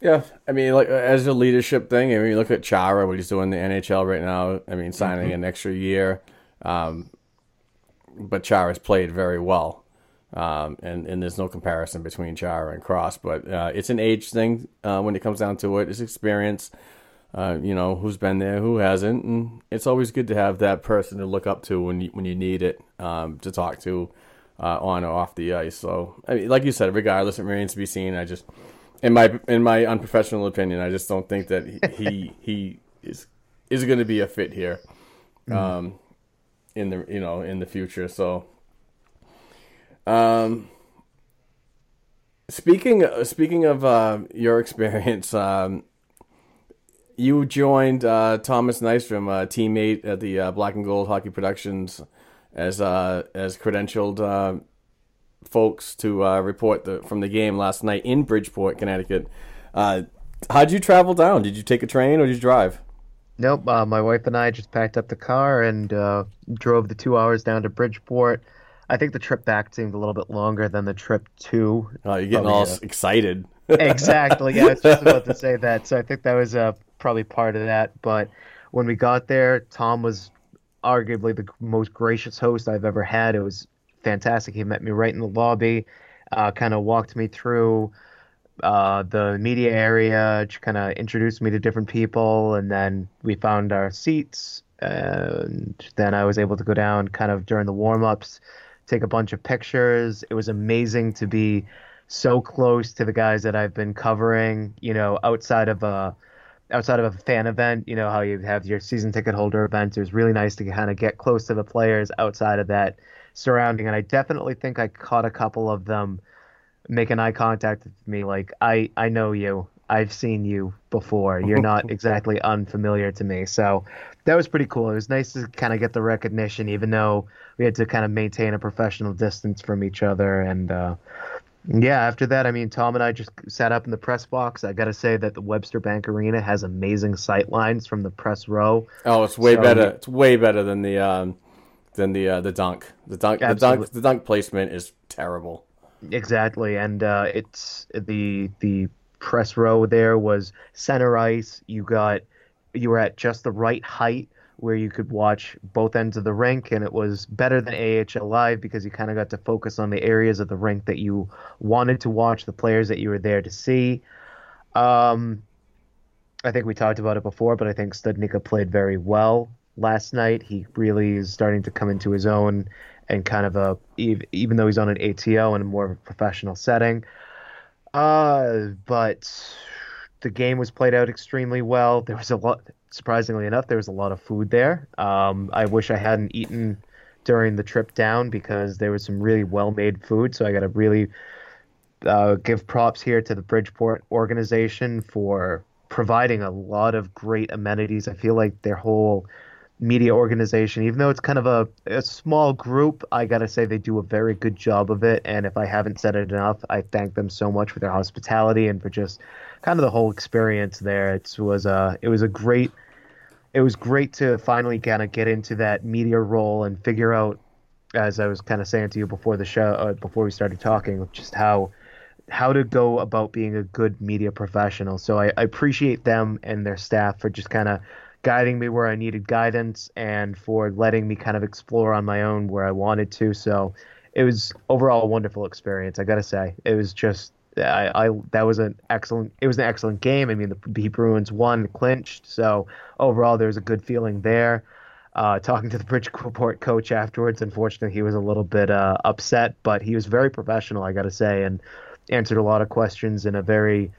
Yeah, I mean, like as a leadership thing, I mean, you look at Chara, what he's doing in the NHL right now. I mean, signing mm-hmm. an extra year, um, but Chara's played very well. Um, and, and there's no comparison between Chara and Cross, but uh, it's an age thing uh, when it comes down to it. It's experience, uh, you know, who's been there, who hasn't, and it's always good to have that person to look up to when you, when you need it um, to talk to uh, on or off the ice. So, I mean, like you said, regardless, it remains to be seen. I just in my in my unprofessional opinion, I just don't think that he he, he is is going to be a fit here, um, in the you know in the future. So, um, speaking speaking of uh, your experience, um, you joined uh, Thomas Nystrom, a teammate at the uh, Black and Gold Hockey Productions, as uh, as credentialed uh, folks to uh, report the, from the game last night in Bridgeport, Connecticut. How'd you travel down? Did you take a train or did you drive? Nope. Uh, my wife and I just packed up the car and uh, drove the two hours down to Bridgeport. I think the trip back seemed a little bit longer than the trip to. Oh, you're getting all uh, excited. exactly. Yeah, I was just about to say that. So I think that was uh, probably part of that. But when we got there, Tom was arguably the most gracious host I've ever had. It was fantastic. He met me right in the lobby, uh, kind of walked me through uh, the media area, kind of introduced me to different people, and then we found our seats. And then I was able to go down kind of during the warm ups, take a bunch of pictures. It was amazing to be so close to the guys that I've been covering, you know, outside of a outside of a fan event, you know, how you have your season ticket holder event. It was really nice to kind of get close to the players outside of that surrounding. And I definitely think I caught a couple of them making eye contact with me. Like, I, I know you. I've seen you before. You're not exactly unfamiliar to me. So that was pretty cool. It was nice to kind of get the recognition, even though we had to kind of maintain a professional distance from each other. And, uh, yeah, after that, I mean, Tom and I just sat up in the press box. I got to say that the Webster Bank Arena has amazing sight lines from the press row. Oh, it's way So- better. It's way better than the um, than the uh, the dunk. The dunk. The dunk. Absolutely. The dunk placement is terrible. Exactly, and uh, it's the the press row there was center ice. You got you were at just the right height where you could watch both ends of the rink, and it was better than AHL Live because you kind of got to focus on the areas of the rink that you wanted to watch, the players that you were there to see. Um, I think we talked about it before, but I think Studnicka played very well last night. He really is starting to come into his own and kind of a even though he's on an ATO in a more of a professional setting. Uh, but the game was played out extremely well. There was a lot, surprisingly enough, there was a lot of food there. Um, I wish I hadn't eaten during the trip down because there was some really well-made food. So I got to really uh, give props here to the Bridgeport organization for providing a lot of great amenities. I feel like their whole media organization, even though it's kind of a, a small group, I got to say they do a very good job of it. And if I haven't said it enough, I thank them so much for their hospitality and for just kind of the whole experience there. It was a, it was a great, it was great to finally kind of get into that media role and figure out, as I was kind of saying to you before the show, uh, before we started talking, just how how to go about being a good media professional. So I, I appreciate them and their staff for just kind of guiding me where I needed guidance and for letting me kind of explore on my own where I wanted to. So it was overall a wonderful experience. I got to say, it was just I, I that was an excellent it was an excellent game. I mean the B Bruins won, clinched. So overall there was a good feeling there. Uh, talking to the Bridgeport coach afterwards, unfortunately he was a little bit uh, upset, but he was very professional, I got to say, and answered a lot of questions in a very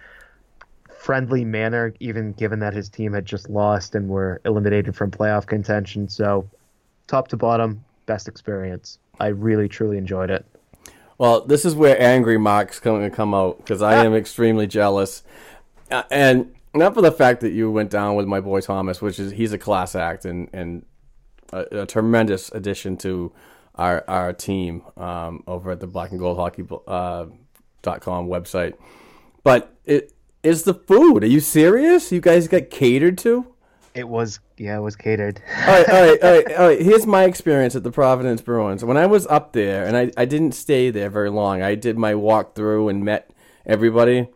friendly manner, even given that his team had just lost and were eliminated from playoff contention. So, top to bottom, best experience. I really, truly enjoyed it. Well, this is where angry Mark's going to come out because I am extremely jealous, uh, and not for the fact that you went down with my boy Thomas, which is he's a class act and and a, a tremendous addition to our our team um, over at the Black and Gold Hockey uh, dot com website. But it is the food. Are you serious? You guys got catered to? It was yeah, it was catered. all right, all right, all right, all right. Here's my experience at the Providence Bruins. When I was up there, and I, I didn't stay there very long. I did my walk through and met everybody,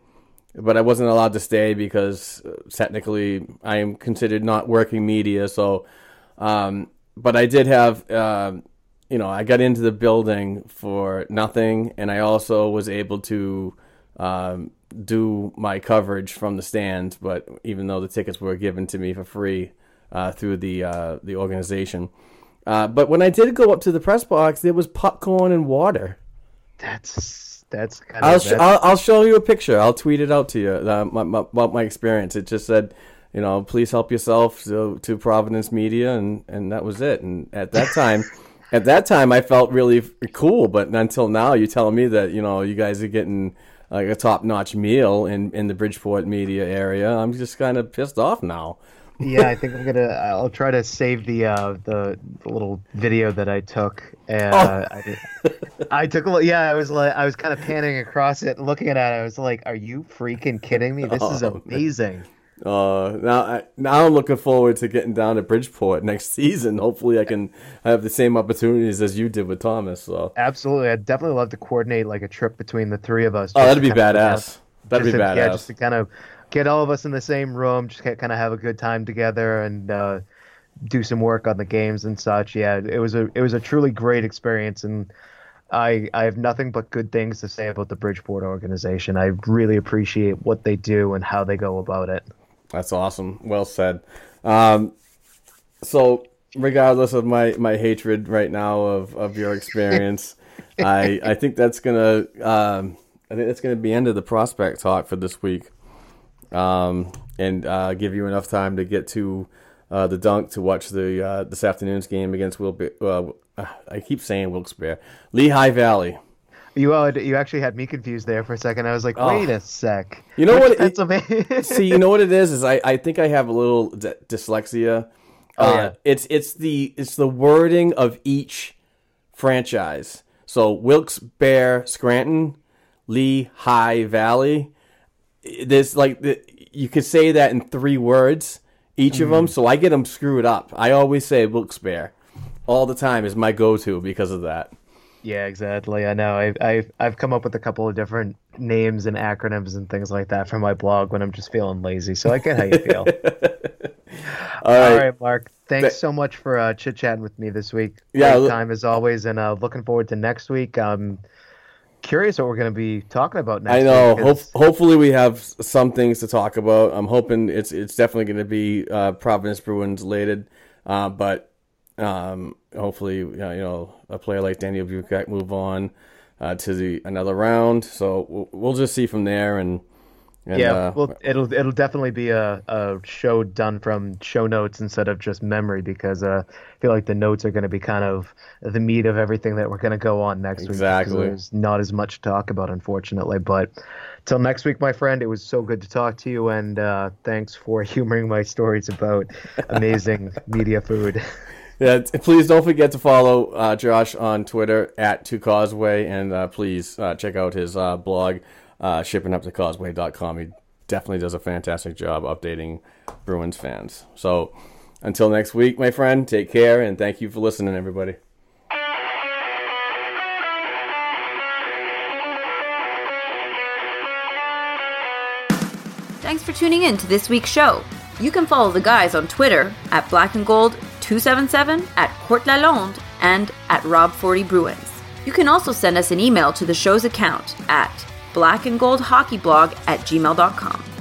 but I wasn't allowed to stay because uh, technically I am considered not working media. So, um, but I did have, um, you know, I got into the building for nothing, and I also was able to um, do my coverage from the stands. But even though the tickets were given to me for free uh, through the uh, the organization, uh, but when I did go up to the press box, there was popcorn and water. That's that's kind I'll, of. sh- I'll I'll show you a picture. I'll tweet it out to you uh, my, my, about my experience. It just said, you know, please help yourself to, to Providence Media, and and that was it. And at that time, at that time, I felt really cool. But until now, you're telling me that you know you guys are getting like a top notch meal in in the Bridgeport media area. I'm just kind of pissed off now. yeah, I think I'm gonna. I'll try to save the uh, the, the little video that I took. And, uh, I, did, I took a look. Yeah, I was like, I was kind of panning across it, looking at it. I was like, "Are you freaking kidding me? This is amazing." man. Amazing." Uh, now, I, now I'm looking forward to getting down to Bridgeport next season. Hopefully, I can have the same opportunities as you did with Thomas. So, Absolutely, I'd definitely love to coordinate like a trip between the three of us. oh, that'd be badass. That'd be to- badass. Yeah, just to kind of get all of us in the same room, just kind of have a good time together and uh, do some work on the games and such. Yeah, it was a it was a truly great experience, and I I have nothing but good things to say about the Bridgeport organization. I really appreciate what they do and how they go about it. That's awesome. Well said. Um, so, regardless of my, my hatred right now of, of your experience, I I think that's gonna um, I think that's gonna be end of the prospect talk for this week, um, and uh, give you enough time to get to uh, the dunk to watch the uh, this afternoon's game against Will. Uh, I keep saying Wilkes-Barre, Lehigh Valley. You uh, you actually had me confused there for a second. I was like, Oh. wait a sec. You know Which what? it- see, you know what it is? Is I, I think I have a little d- dyslexia. Oh, Uh, yeah. It's it's the it's the wording of each franchise. So Wilkes Barre, Scranton, Lehigh Valley. There's like the, you could say that in three words each of Mm-hmm. them. So I get them screwed up. I always say Wilkes Barre all the time is my go-to because of that. Yeah, exactly. I know. I've, I've I've come up with a couple of different names and acronyms and things like that for my blog when I'm just feeling lazy. So I get how you feel. All All right. right, Mark. Thanks Th- so much for uh, chit chatting with me this week. Yeah, Great time as always, and uh, looking forward to next week. I'm curious what we're going to be talking about next. I know. 'cause- hopefully, we have some things to talk about. I'm hoping it's it's definitely going to be uh, Providence Bruins related, uh, but um, hopefully, you know, you know, a player like Daniel Bucat move on uh, to the another round. So we'll, we'll just see from there. And, and yeah, uh, well, it'll it'll definitely be a, a show done from show notes instead of just memory because uh, I feel like the notes are going to be kind of the meat of everything that we're going to go on next week. Exactly. There's not as much to talk about, unfortunately. But till next week, my friend, it was so good to talk to you, and uh, thanks for humoring my stories about amazing media food. Yeah, please don't forget to follow uh, Josh on Twitter at Two Causeway, and uh, please uh, check out his uh, blog, uh, shippinguptocauseway.com. He definitely does a fantastic job updating Bruins fans. So until next week, my friend, take care, and thank you for listening, everybody. Thanks for tuning in to this week's show. You can follow the guys on Twitter at Black and Gold 277, at Court Lalonde, and at Rob40 Bruins. You can also send us an email to the show's account at blackandgoldhockeyblog at gmail.com.